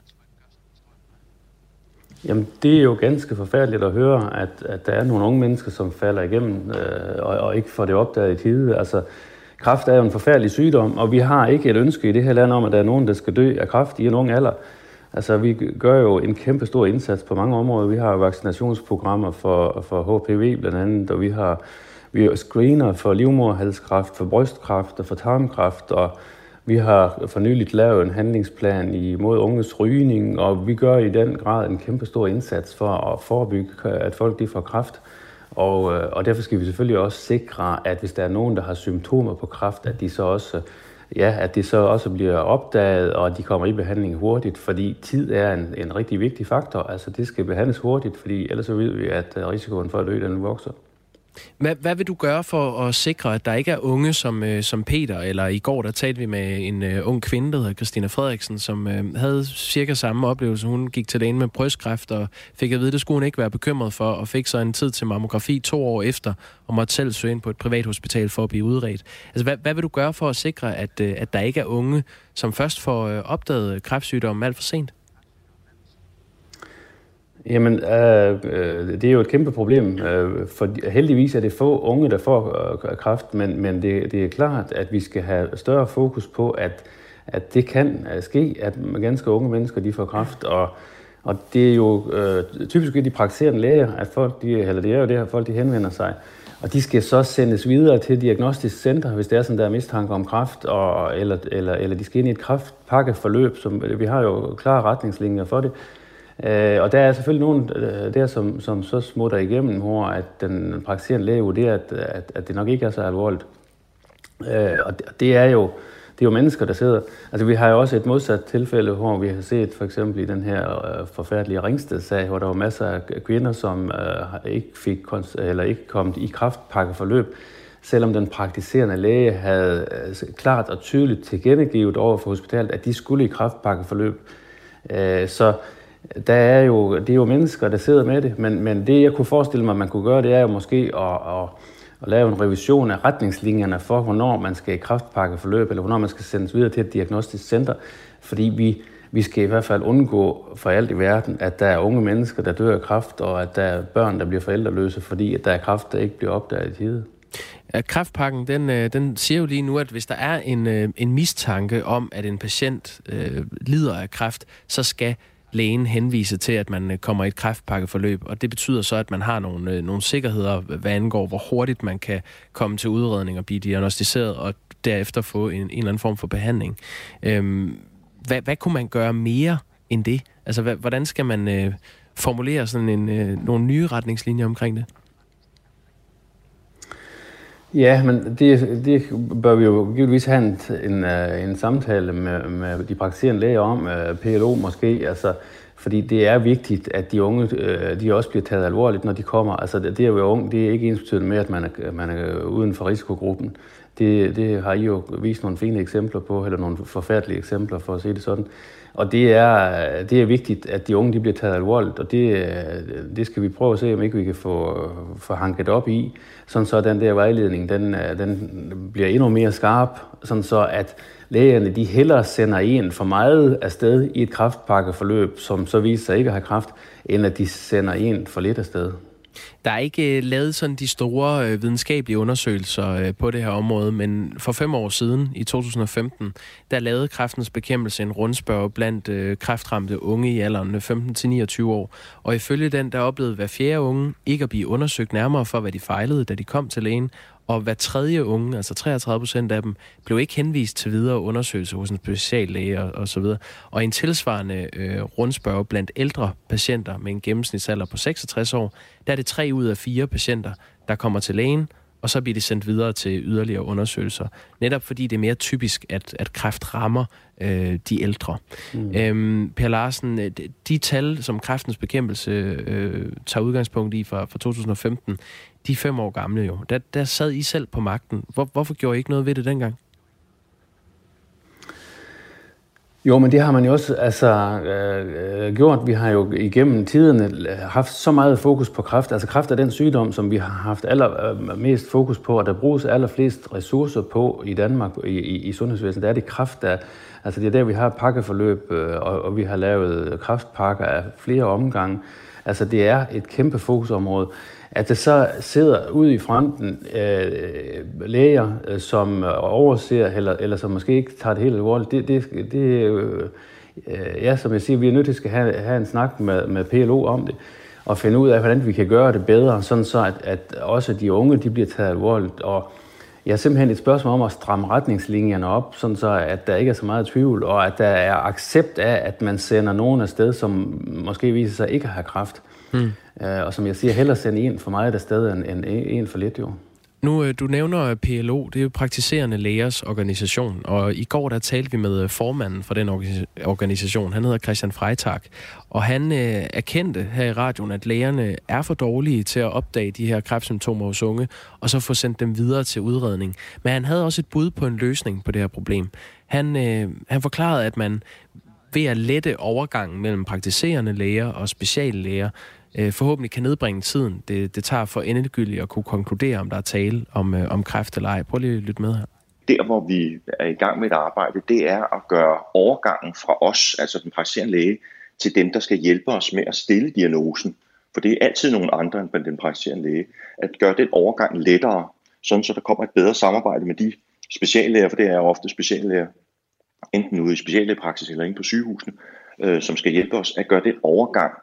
Jamen, det er jo ganske forfærdeligt at høre, at, at der er nogle unge mennesker, som falder igennem øh, og, og ikke får det opdaget i tide. Altså, Kræft er jo en forfærdelig sygdom, og vi har ikke et ønske i det her land om, at der er nogen, der skal dø af kræft i en ung alder. Altså, vi gør jo en kæmpe stor indsats på mange områder. Vi har vaccinationsprogrammer for, for HPV blandt andet, og vi har vi screener for livmoderhalskræft, for brystkræft og for tarmkræft, og vi har for nyligt lavet en handlingsplan imod unges rygning, og vi gør i den grad en kæmpe stor indsats for at forebygge, at folk de får kræft. Og, øh, og derfor skal vi selvfølgelig også sikre, at hvis der er nogen, der har symptomer på kræft, at de så også ja, at det så også bliver opdaget, og at de kommer i behandling hurtigt, fordi tid er en, en rigtig vigtig faktor. Altså det skal behandles hurtigt, fordi ellers så ved vi, at øh, risikoen for at dø, den vokser. Hvad, hvad vil du gøre for at sikre, at der ikke er unge som, øh, som Peter, eller i går der talte vi med en øh, ung kvinde, der hedder Christina Frederiksen, som øh, havde cirka samme oplevelse. Hun gik til lægen med brystkræft og fik at vide, at det skulle hun ikke være bekymret for, og fik så en tid til mammografi to år efter, og måtte selv søge ind på et privat hospital for at blive udredt. Altså, hvad, hvad vil du gøre for at sikre, at, øh, at der ikke er unge, som først får øh, opdaget kræftsygdommen alt for sent? Jamen, øh, øh, det er jo et kæmpe problem, øh, for heldigvis er det få unge, der får øh, kræft, men, men det, det er klart, at vi skal have større fokus på, at, at det kan øh, ske, at ganske unge mennesker de får kræft, og, og det er jo øh, typisk de praktiserende læger, at folk, de, eller det er jo det her, folk de henvender sig, og de skal så sendes videre til diagnostisk center, hvis det er sådan, der er mistanke om kræft, og, eller, eller, eller de skal ind i et kræftpakkeforløb, som vi har jo klare retningslinjer for det, Øh, og der er selvfølgelig nogen øh, der, som, som så smutter igennem, hvor at den praktiserende læge vurderer, at, at, at det nok ikke er så alvorligt. Øh, og det, det er jo det er jo mennesker, der sidder... Altså, vi har jo også et modsat tilfælde, hvor vi har set for eksempel i den her øh, forfærdelige Ringsted-sag, hvor der var masser af kvinder, som øh, ikke, fik, eller ikke kom i kraftpakkeforløb, selvom den praktiserende læge havde øh, klart og tydeligt tilkendegivet over for hospitalet, at de skulle i kraftpakkeforløb. Øh, så der er jo, det er jo mennesker, der sidder med det, men, men det, jeg kunne forestille mig, man kunne gøre, det er jo måske at, at, at lave en revision af retningslinjerne for, hvornår man skal i kraftpakkeforløb, eller hvornår man skal sendes videre til et diagnostisk center, fordi vi, vi skal i hvert fald undgå for alt i verden, at der er unge mennesker, der dør af kræft, og at der er børn, der bliver forældreløse, fordi at der er kræft, der ikke bliver opdaget i tide. Kræftpakken, den, øh, den siger jo lige nu, at hvis der er en, øh, en mistanke om, at en patient øh, lider af kræft, så skal lægen henvise til, at man øh, kommer i et kræftpakkeforløb, og det betyder så, at man har nogle, øh, nogle sikkerheder, hvad angår, hvor hurtigt man kan komme til udredning og blive diagnostiseret, og derefter få en, en eller anden form for behandling. Øhm, hvad, hvad kunne man gøre mere end det? Altså, hvad, hvordan skal man øh, formulere sådan en, øh, nogle nye retningslinjer omkring det? Ja, men det, det bør vi jo givetvis have en, en, øh, en samtale med, med de praktiserende læger om, øh, PLO måske, altså, fordi det er vigtigt, at de unge øh, de også bliver taget alvorligt, når de kommer. Altså, det, det at være ung, det er ikke ens med, at man er, man er uden for risikogruppen. Det, det har I jo vist nogle fine eksempler på, eller nogle forfærdelige eksempler, for at se det sådan. Og det er, det er vigtigt, at de unge de bliver taget alvorligt, og det, det skal vi prøve at se, om ikke vi kan få, få hanket op i, sådan så den der vejledning, den, øh, den bliver endnu mere skarp, sådan så at lægerne de hellere sender en for meget afsted i et kraftpakkeforløb, som så viser sig ikke at have kraft, end at de sender en for lidt afsted. Der er ikke øh, lavet sådan de store øh, videnskabelige undersøgelser øh, på det her område, men for fem år siden, i 2015, der lavede kræftens bekæmpelse en rundspørg blandt øh, kræftramte unge i alderen øh, 15-29 år. Og ifølge den, der oplevede hver fjerde unge ikke at blive undersøgt nærmere for, hvad de fejlede, da de kom til lægen, og hver tredje unge, altså 33 procent af dem, blev ikke henvist til videre undersøgelse hos en speciallæge og, og så videre. Og en tilsvarende øh, rundspørg blandt ældre patienter med en gennemsnitsalder på 66 år, der er det tre ud af fire patienter, der kommer til lægen, og så bliver de sendt videre til yderligere undersøgelser. Netop fordi det er mere typisk, at, at kræft rammer øh, de ældre. Mm. Øhm, per Larsen, øh, de tal, som kræftens bekæmpelse øh, tager udgangspunkt i fra, fra 2015, de er fem år gamle jo. Der, der sad I selv på magten. Hvor, hvorfor gjorde I ikke noget ved det dengang? Jo, men det har man jo også altså, øh, øh gjort. Vi har jo igennem tiderne øh, haft så meget fokus på kræft. Altså kræft er den sygdom, som vi har haft allermest øh, fokus på, og der bruges allerflest ressourcer på i Danmark i, i, i sundhedsvæsenet. Der er det kræft, der, altså det er der, vi har pakkeforløb, øh, og, og vi har lavet kræftpakker af flere omgange. Altså det er et kæmpe fokusområde. At der så sidder ude i fronten øh, læger, øh, som øh, overser, eller, eller som måske ikke tager det helt alvorligt, det, det, det øh, ja, som jeg siger, vi er nødt til at have, have en snak med, med PLO om det, og finde ud af, hvordan vi kan gøre det bedre, sådan så at, at også de unge, de bliver taget alvorligt. Og jeg har simpelthen et spørgsmål om at stramme retningslinjerne op, sådan så at der ikke er så meget tvivl, og at der er accept af, at man sender nogen afsted, som måske viser sig ikke at have kraft. Mm. Øh, og som jeg siger, hellere sende en for meget afsted end, end en for lidt jo. Nu, øh, du nævner PLO, det er jo praktiserende lægers organisation, og i går der talte vi med øh, formanden for den organisation, han hedder Christian Freitag, og han øh, erkendte her i radioen, at lægerne er for dårlige til at opdage de her kræftsymptomer hos unge, og så få sendt dem videre til udredning. Men han havde også et bud på en løsning på det her problem. Han, øh, han forklarede, at man ved at lette overgangen mellem praktiserende læger og speciallæger, øh, forhåbentlig kan nedbringe tiden, det, det tager for endegyldigt at kunne konkludere, om der er tale om, øh, om kræft eller ej. Prøv lige at lytte med her. Der, hvor vi er i gang med et arbejde, det er at gøre overgangen fra os, altså den praktiserende læge, til dem, der skal hjælpe os med at stille diagnosen. For det er altid nogen andre end den praktiserende læge. At gøre den overgang lettere, sådan så der kommer et bedre samarbejde med de speciallæger, for det er jo ofte speciallæger, enten ude i speciallægepraksis eller inde på sygehusene, øh, som skal hjælpe os at gøre den overgang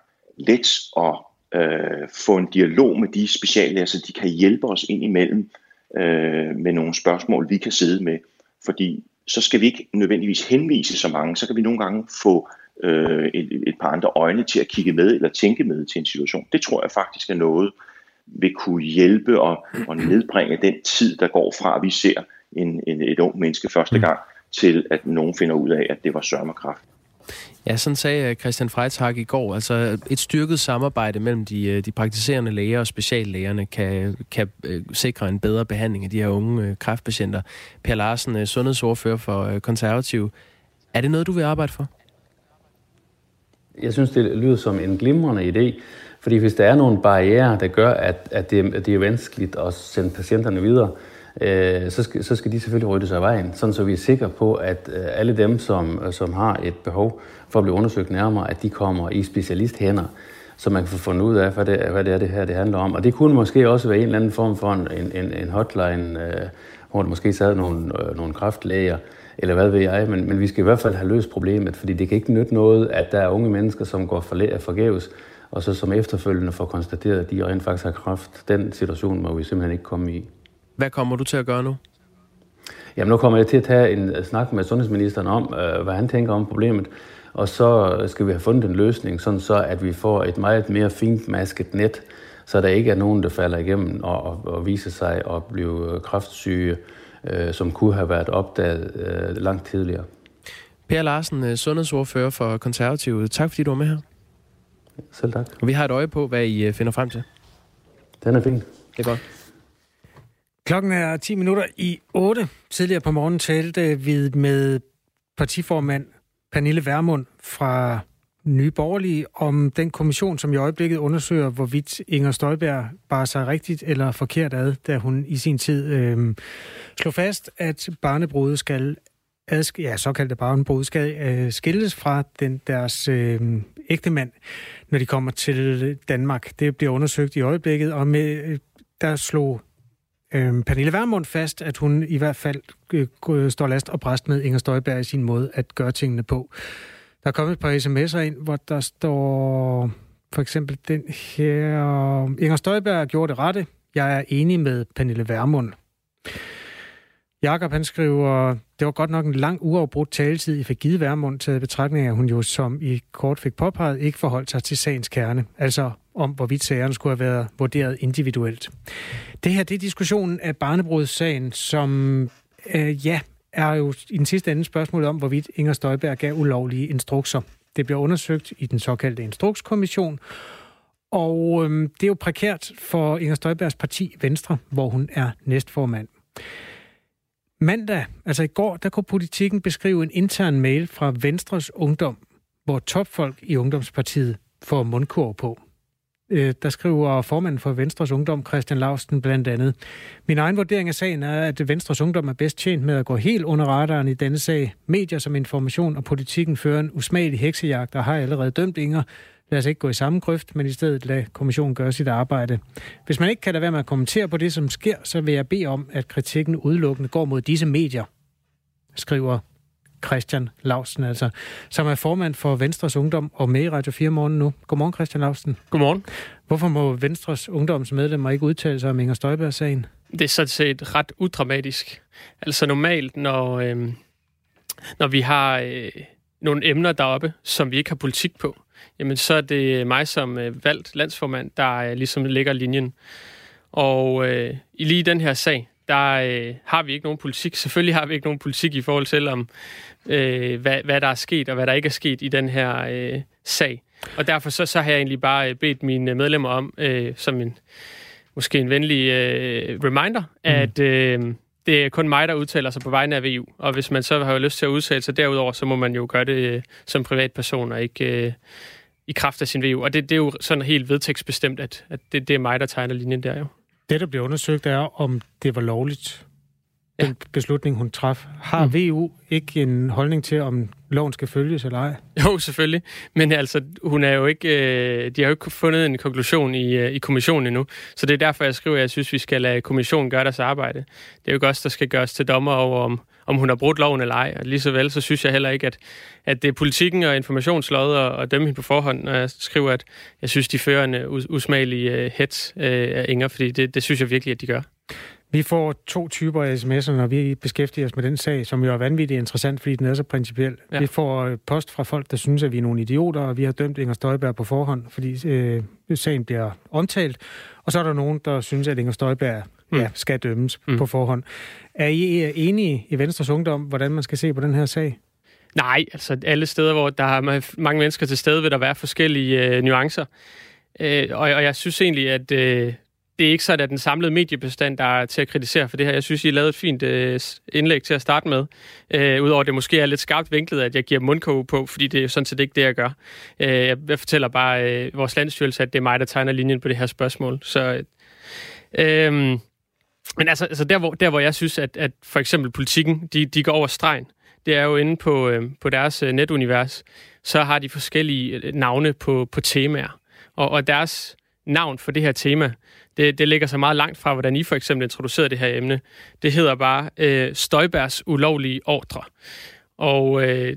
let og øh, få en dialog med de speciallæger, så de kan hjælpe os ind imellem øh, med nogle spørgsmål, vi kan sidde med. Fordi så skal vi ikke nødvendigvis henvise så mange, så kan vi nogle gange få øh, et, et par andre øjne til at kigge med eller tænke med til en situation. Det tror jeg faktisk er noget, vil kunne hjælpe og, og nedbringe den tid, der går fra, at vi ser en, en, et ung menneske første gang, til at nogen finder ud af, at det var sørmerkræft. Ja, sådan sagde øh, Christian Freitag i går. Altså et styrket samarbejde mellem de, øh, de praktiserende læger og speciallægerne kan, kan øh, sikre en bedre behandling af de her unge kræftpatienter. Per Larsen, sundhedsordfører for Konservativ. Er det noget, du vil arbejde for? Jeg synes, det lyder som en glimrende idé, fordi hvis der er nogle barriere, der gør, at, at, det, at det er vanskeligt at sende patienterne videre, øh, Øh, så, skal, så skal de selvfølgelig rydde sig af vejen, sådan så vi er sikre på, at øh, alle dem, som, øh, som har et behov for at blive undersøgt nærmere, at de kommer i specialisthænder, så man kan få fundet ud af, hvad det, hvad det er, det her det handler om. Og det kunne måske også være en eller anden form for en, en, en hotline, øh, hvor der måske sad nogle, øh, nogle kraftlæger, eller hvad ved jeg, men, men vi skal i hvert fald have løst problemet, fordi det kan ikke nytte noget, at der er unge mennesker, som går for, forgæves, og så som efterfølgende får konstateret, at de rent faktisk har kraft. Den situation må vi simpelthen ikke komme i. Hvad kommer du til at gøre nu? Jamen nu kommer jeg til at tage en snak med sundhedsministeren om, øh, hvad han tænker om problemet, og så skal vi have fundet en løsning, sådan så at vi får et meget mere fintmasket net, så der ikke er nogen, der falder igennem og, og, og viser sig at blive kraftsyge, øh, som kunne have været opdaget øh, langt tidligere. Per Larsen, øh, sundhedsordfører for Konservative. Tak fordi du var med her. Selv tak. Vi har et øje på, hvad I øh, finder frem til. Den er fin. Det er godt. Klokken er 10 minutter i 8. Tidligere på morgenen talte vi med partiformand Pernille Vermund fra Nye Borgerlige om den kommission, som i øjeblikket undersøger, hvorvidt Inger Støjberg bar sig rigtigt eller forkert ad, da hun i sin tid øh, slog fast, at barnebrudet skal adsk- ja, såkaldte barnebrud skal øh, skilles fra den, deres øh, ægtemand, når de kommer til Danmark. Det bliver undersøgt i øjeblikket, og med, øh, der slog øh, Pernille Vermund fast, at hun i hvert fald øh, står last og bræst med Inger Støjberg i sin måde at gøre tingene på. Der er kommet et par sms'er ind, hvor der står for eksempel den her... Inger Støjberg gjorde det rette. Jeg er enig med Pernille Vermund. Jakob han skriver, det var godt nok en lang uafbrudt taletid, I fik givet Værmund til betragtning af, at hun jo, som I kort fik påpeget, ikke forholdt sig til sagens kerne. Altså om, hvorvidt sagerne skulle have været vurderet individuelt. Det her, det er diskussionen af barnebrudssagen, som, øh, ja, er jo i den sidste ende spørgsmålet om, hvorvidt Inger Støjberg gav ulovlige instrukser. Det bliver undersøgt i den såkaldte instrukskommission, og øh, det er jo prekært for Inger Støjbergs parti Venstre, hvor hun er næstformand. Mandag, altså i går, der kunne politikken beskrive en intern mail fra Venstres Ungdom, hvor topfolk i Ungdomspartiet får mundkur på. Øh, der skriver formanden for Venstres Ungdom, Christian Lausten, blandt andet. Min egen vurdering af sagen er, at Venstres Ungdom er bedst tjent med at gå helt under radaren i denne sag. Medier som information og politikken fører en usmagelig heksejagt og har allerede dømt Inger. Lad os ikke gå i samme grøft, men i stedet lade kommissionen gøre sit arbejde. Hvis man ikke kan lade være med at kommentere på det, som sker, så vil jeg bede om, at kritikken udelukkende går mod disse medier, skriver Christian Lausten, altså, som er formand for Venstres Ungdom og med i Radio 4 morgen nu. Godmorgen, Christian Lausten. Godmorgen. Hvorfor må Venstres Ungdomsmedlemmer ikke udtale sig om Inger Støjberg-sagen? Det er sådan set ret udramatisk. Altså normalt, når, øh, når vi har øh, nogle emner deroppe, som vi ikke har politik på, jamen så er det mig som øh, valgt landsformand, der øh, ligesom lægger linjen. Og øh, i lige den her sag, der øh, har vi ikke nogen politik. Selvfølgelig har vi ikke nogen politik i forhold til, om øh, hvad, hvad der er sket og hvad der ikke er sket i den her øh, sag. Og derfor så, så har jeg egentlig bare øh, bedt mine medlemmer om, øh, som en måske en venlig øh, reminder, mm. at øh, det er kun mig, der udtaler sig på vegne af VU. Og hvis man så har lyst til at udtale sig derudover, så må man jo gøre det øh, som privatperson og ikke øh, i kraft af sin VU. Og det, det er jo sådan helt vedtægtsbestemt, at, at det, det er mig, der tegner linjen der jo. Det, der bliver undersøgt, er, om det var lovligt, den ja. beslutning, hun traf. Har mm. VU ikke en holdning til, om loven skal følges eller ej? Jo, selvfølgelig. Men altså, hun er jo ikke, øh, de har jo ikke fundet en konklusion i, øh, i kommissionen endnu. Så det er derfor, jeg skriver, at jeg synes, vi skal lade kommissionen gøre deres arbejde. Det er jo ikke os, der skal gøres til dommer over, om, om hun har brudt loven eller ej. Og lige så vel, så synes jeg heller ikke, at, at det er politikken og informationslod og, og dømme hende på forhånd, når jeg skriver, at jeg synes, de fører en uh, usmagelig uh, hets uh, af Inger, fordi det, det synes jeg virkelig, at de gør. Vi får to typer af sms'er, når vi beskæftiger os med den sag, som jo er vanvittigt interessant, fordi den er så principiel. Ja. Vi får post fra folk, der synes, at vi er nogle idioter, og vi har dømt Inger Støjberg på forhånd, fordi øh, sagen bliver omtalt. Og så er der nogen, der synes, at Inger Støjberg mm. ja, skal dømmes mm. på forhånd. Er I enige i Venstres Ungdom, hvordan man skal se på den her sag? Nej, altså alle steder, hvor der er mange mennesker til stede, vil der være forskellige øh, nuancer. Øh, og, og jeg synes egentlig, at øh, det er ikke sådan, at den samlede mediebestand, der er til at kritisere for det her. Jeg synes, I lavede et fint øh, indlæg til at starte med. Øh, Udover det måske er lidt skarpt vinklet, at jeg giver mundkog på, fordi det er sådan set ikke det, jeg gør. Øh, jeg, jeg fortæller bare øh, vores landstyrelse, at det er mig, der tegner linjen på det her spørgsmål. Så, øh, men altså, altså der, hvor, der, hvor jeg synes, at, at for eksempel politikken, de, de går over stregen, det er jo inde på, øh, på deres øh, netunivers, så har de forskellige øh, navne på, på temaer. Og, og deres navn for det her tema, det, det ligger så meget langt fra, hvordan I for eksempel introducerede det her emne. Det hedder bare øh, Støjbærs ulovlige ordre. Og øh,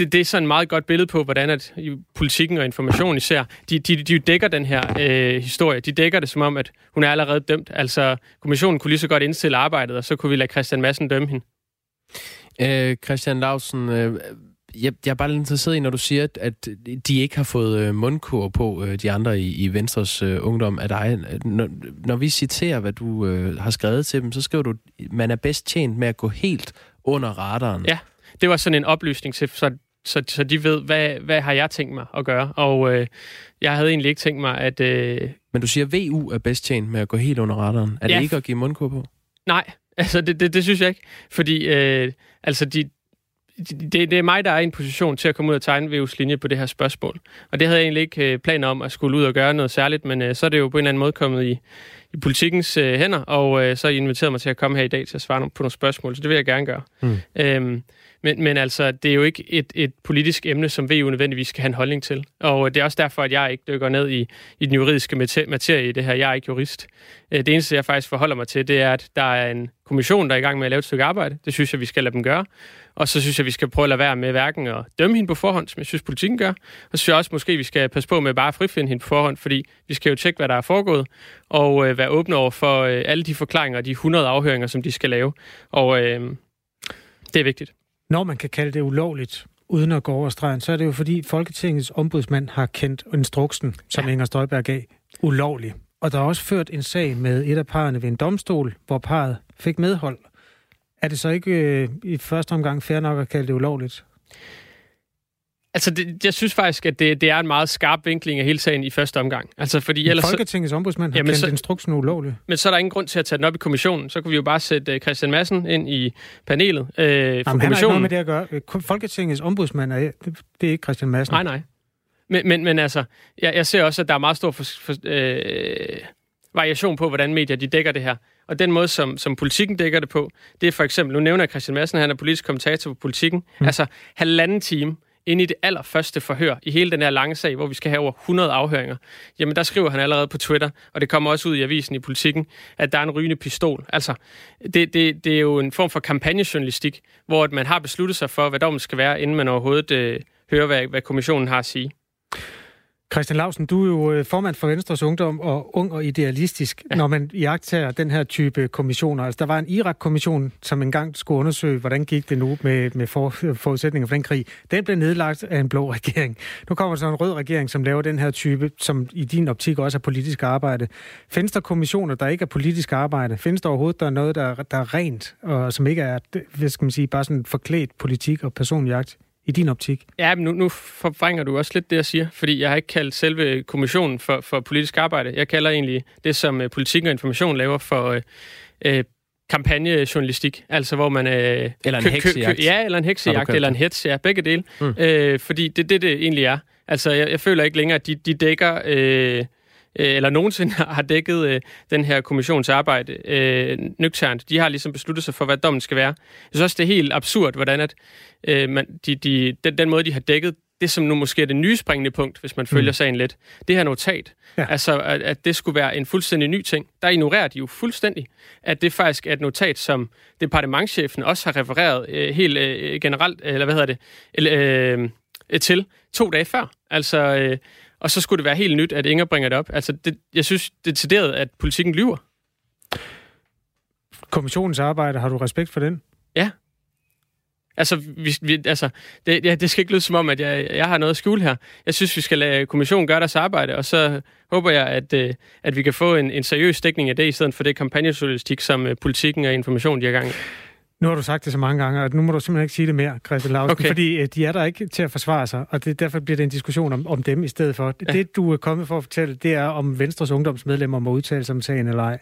det, det er sådan et meget godt billede på, hvordan at politikken og information især, de, de, de dækker den her øh, historie. De dækker det som om, at hun er allerede dømt. Altså, kommissionen kunne lige så godt indstille arbejdet, og så kunne vi lade Christian Madsen dømme hende. Øh, Christian Lausen, øh, jeg, jeg er bare lidt interesseret i, når du siger, at, at de ikke har fået øh, mundkur på, øh, de andre i, i Venstres øh, ungdom af dig. Når, når vi citerer, hvad du øh, har skrevet til dem, så skriver du, man er bedst tjent med at gå helt under radaren. Ja, det var sådan en oplysning til, så, så, så de ved, hvad, hvad har jeg tænkt mig at gøre. Og øh, jeg havde egentlig ikke tænkt mig, at... Øh... Men du siger, at VU er bedst tjent med at gå helt under radaren. Er ja. det ikke at give mundkur på? Nej, altså det, det, det synes jeg ikke. Fordi øh, altså de, det, det er mig, der er i en position til at komme ud og tegne VU's linje på det her spørgsmål. Og det havde jeg egentlig ikke øh, planer om at skulle ud og gøre noget særligt, men øh, så er det jo på en eller anden måde kommet i, i politikens øh, hænder, og øh, så har I inviteret mig til at komme her i dag til at svare på nogle spørgsmål, så det vil jeg gerne gøre. Mm. Øhm, men, men altså, det er jo ikke et, et politisk emne, som VU nødvendigvis skal have en holdning til. Og det er også derfor, at jeg ikke dykker ned i, i den juridiske materie i det her. Jeg er ikke jurist. Øh, det eneste, jeg faktisk forholder mig til, det er, at der er en kommission, der er i gang med at lave et stykke arbejde. Det synes jeg, vi skal lade dem gøre. Og så synes jeg, vi skal prøve at lade være med hverken at dømme hende på forhånd, som jeg synes, politikken gør. Og så synes jeg også, måske vi skal passe på med bare at frifinde hende på forhånd, fordi vi skal jo tjekke, hvad der er foregået, og øh, være åbne over for øh, alle de forklaringer, de 100 afhøringer, som de skal lave. Og øh, det er vigtigt. Når man kan kalde det ulovligt, uden at gå over stregen, så er det jo fordi Folketingets ombudsmand har kendt instruksen, som ja. Inger Støjberg gav, ulovlig. Og der er også ført en sag med et af parerne ved en domstol, hvor parret fik medhold. Er det så ikke øh, i første omgang fair nok at kalde det ulovligt? Altså, det, jeg synes faktisk, at det, det er en meget skarp vinkling af hele sagen i første omgang. Altså, fordi ellers, Folketingets ombudsmand har jamen, kendt så, instruksen ulovlig. Men så er der ingen grund til at tage den op i kommissionen. Så kunne vi jo bare sætte uh, Christian Madsen ind i panelet uh, for jamen, kommissionen. Han har ikke noget med det at gøre. Folketingets ombudsmand, er, det, det er ikke Christian Madsen. Nej, nej. Men, men, men altså, jeg, jeg ser også, at der er meget stor for, for, øh, variation på, hvordan medier de dækker det her. Og den måde, som, som politikken dækker det på, det er for eksempel, nu nævner jeg Christian Madsen, han er politisk kommentator på politikken, mm. altså halvanden time inde i det allerførste forhør i hele den her lange sag, hvor vi skal have over 100 afhøringer, jamen der skriver han allerede på Twitter, og det kommer også ud i avisen i politikken, at der er en rygende pistol. Altså, det, det, det er jo en form for kampagnejournalistik, hvor man har besluttet sig for, hvad dommen skal være, inden man overhovedet øh, hører, hvad, hvad kommissionen har at sige. Christian Lausen, du er jo øh, formand for Venstres Ungdom og ung og idealistisk, ja. når man jagter den her type kommissioner. Altså, der var en Irak-kommission, som engang skulle undersøge, hvordan gik det nu med, med for, forudsætninger for den krig. Den blev nedlagt af en blå regering. Nu kommer så en rød regering, som laver den her type, som i din optik også er politisk arbejde. Findes der kommissioner, der ikke er politisk arbejde? Findes der overhovedet der er noget, der, der er rent, og som ikke er, hvad skal man sige, bare sådan forklædt politik og personjagt? I din optik? Ja, men nu, nu forvrænger du også lidt det, jeg siger, fordi jeg har ikke kaldt selve kommissionen for, for politisk arbejde. Jeg kalder egentlig det, som uh, politik og information laver for uh, uh, kampagnejournalistik, altså hvor man... Øh, eller en heksejagt. ja, eller en heksejagt, eller en hets, ja, begge dele. Mm. Øh, fordi det er det, det egentlig er. Altså, jeg, jeg føler ikke længere, at de, de dækker... Øh, eller nogensinde har dækket øh, den her kommissionsarbejde øh, nøgternt. De har ligesom besluttet sig for, hvad dommen skal være. Jeg synes også, det er helt absurd, hvordan at, øh, man, de, de, den, den måde, de har dækket det, som nu måske er det nye springende punkt, hvis man følger mm. sagen lidt, det her notat, ja. altså at, at det skulle være en fuldstændig ny ting, der ignorerer de jo fuldstændig, at det faktisk er et notat, som departementchefen også har refereret øh, helt øh, generelt, eller hvad hedder det, øh, øh, til to dage før. Altså, øh, og så skulle det være helt nyt, at Inger bringer det op. Altså, det, jeg synes det decideret, at politikken lyver. Kommissionens arbejde, har du respekt for den? Ja. Altså, vi, vi, altså det, ja, det skal ikke lyde som om, at jeg, jeg har noget at skjule her. Jeg synes, vi skal lade kommissionen gøre deres arbejde, og så håber jeg, at, øh, at vi kan få en, en seriøs dækning af det, i stedet for det kampagnejournalistik, som øh, politikken og information de er gang i. Nu har du sagt det så mange gange, og nu må du simpelthen ikke sige det mere, Christian Lausen, Okay. fordi øh, de er der ikke til at forsvare sig, og det, derfor bliver det en diskussion om, om dem i stedet for. Ja. Det, du er kommet for at fortælle, det er, om Venstres ungdomsmedlemmer må udtale sig om sagen eller ej.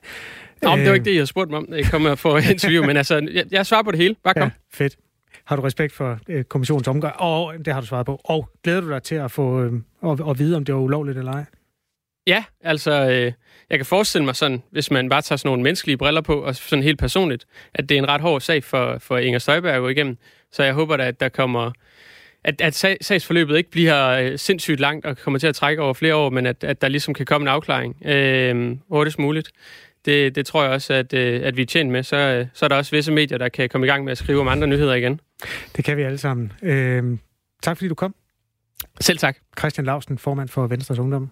Nå, men det var Øh, ikke det, jeg spurgte mig om. Jeg kommer for interview, men altså, jeg, jeg svarer på det hele. Bare kom. Ja, fedt. Har du respekt for øh, kommissionens omgang? Og det har du svaret på. Og glæder du dig til at få øh, at, at vide, om det var ulovligt eller ej? Ja, altså, øh, jeg kan forestille mig sådan, hvis man bare tager sådan nogle menneskelige briller på, og sådan helt personligt, at det er en ret hård sag for, for Inger Støjberg at gå igennem. Så jeg håber da, at der kommer... At, at sag, sagsforløbet ikke bliver øh, sindssygt langt og kommer til at trække over flere år, men at, at der ligesom kan komme en afklaring øh, hurtigst muligt. Det, det tror jeg også, at, øh, at vi er tjent med. Så, øh, så er der også visse medier, der kan komme i gang med at skrive om andre nyheder igen. Det kan vi alle sammen. Øh, tak fordi du kom. Selv tak. Christian Lausen, formand for Venstres Ungdom.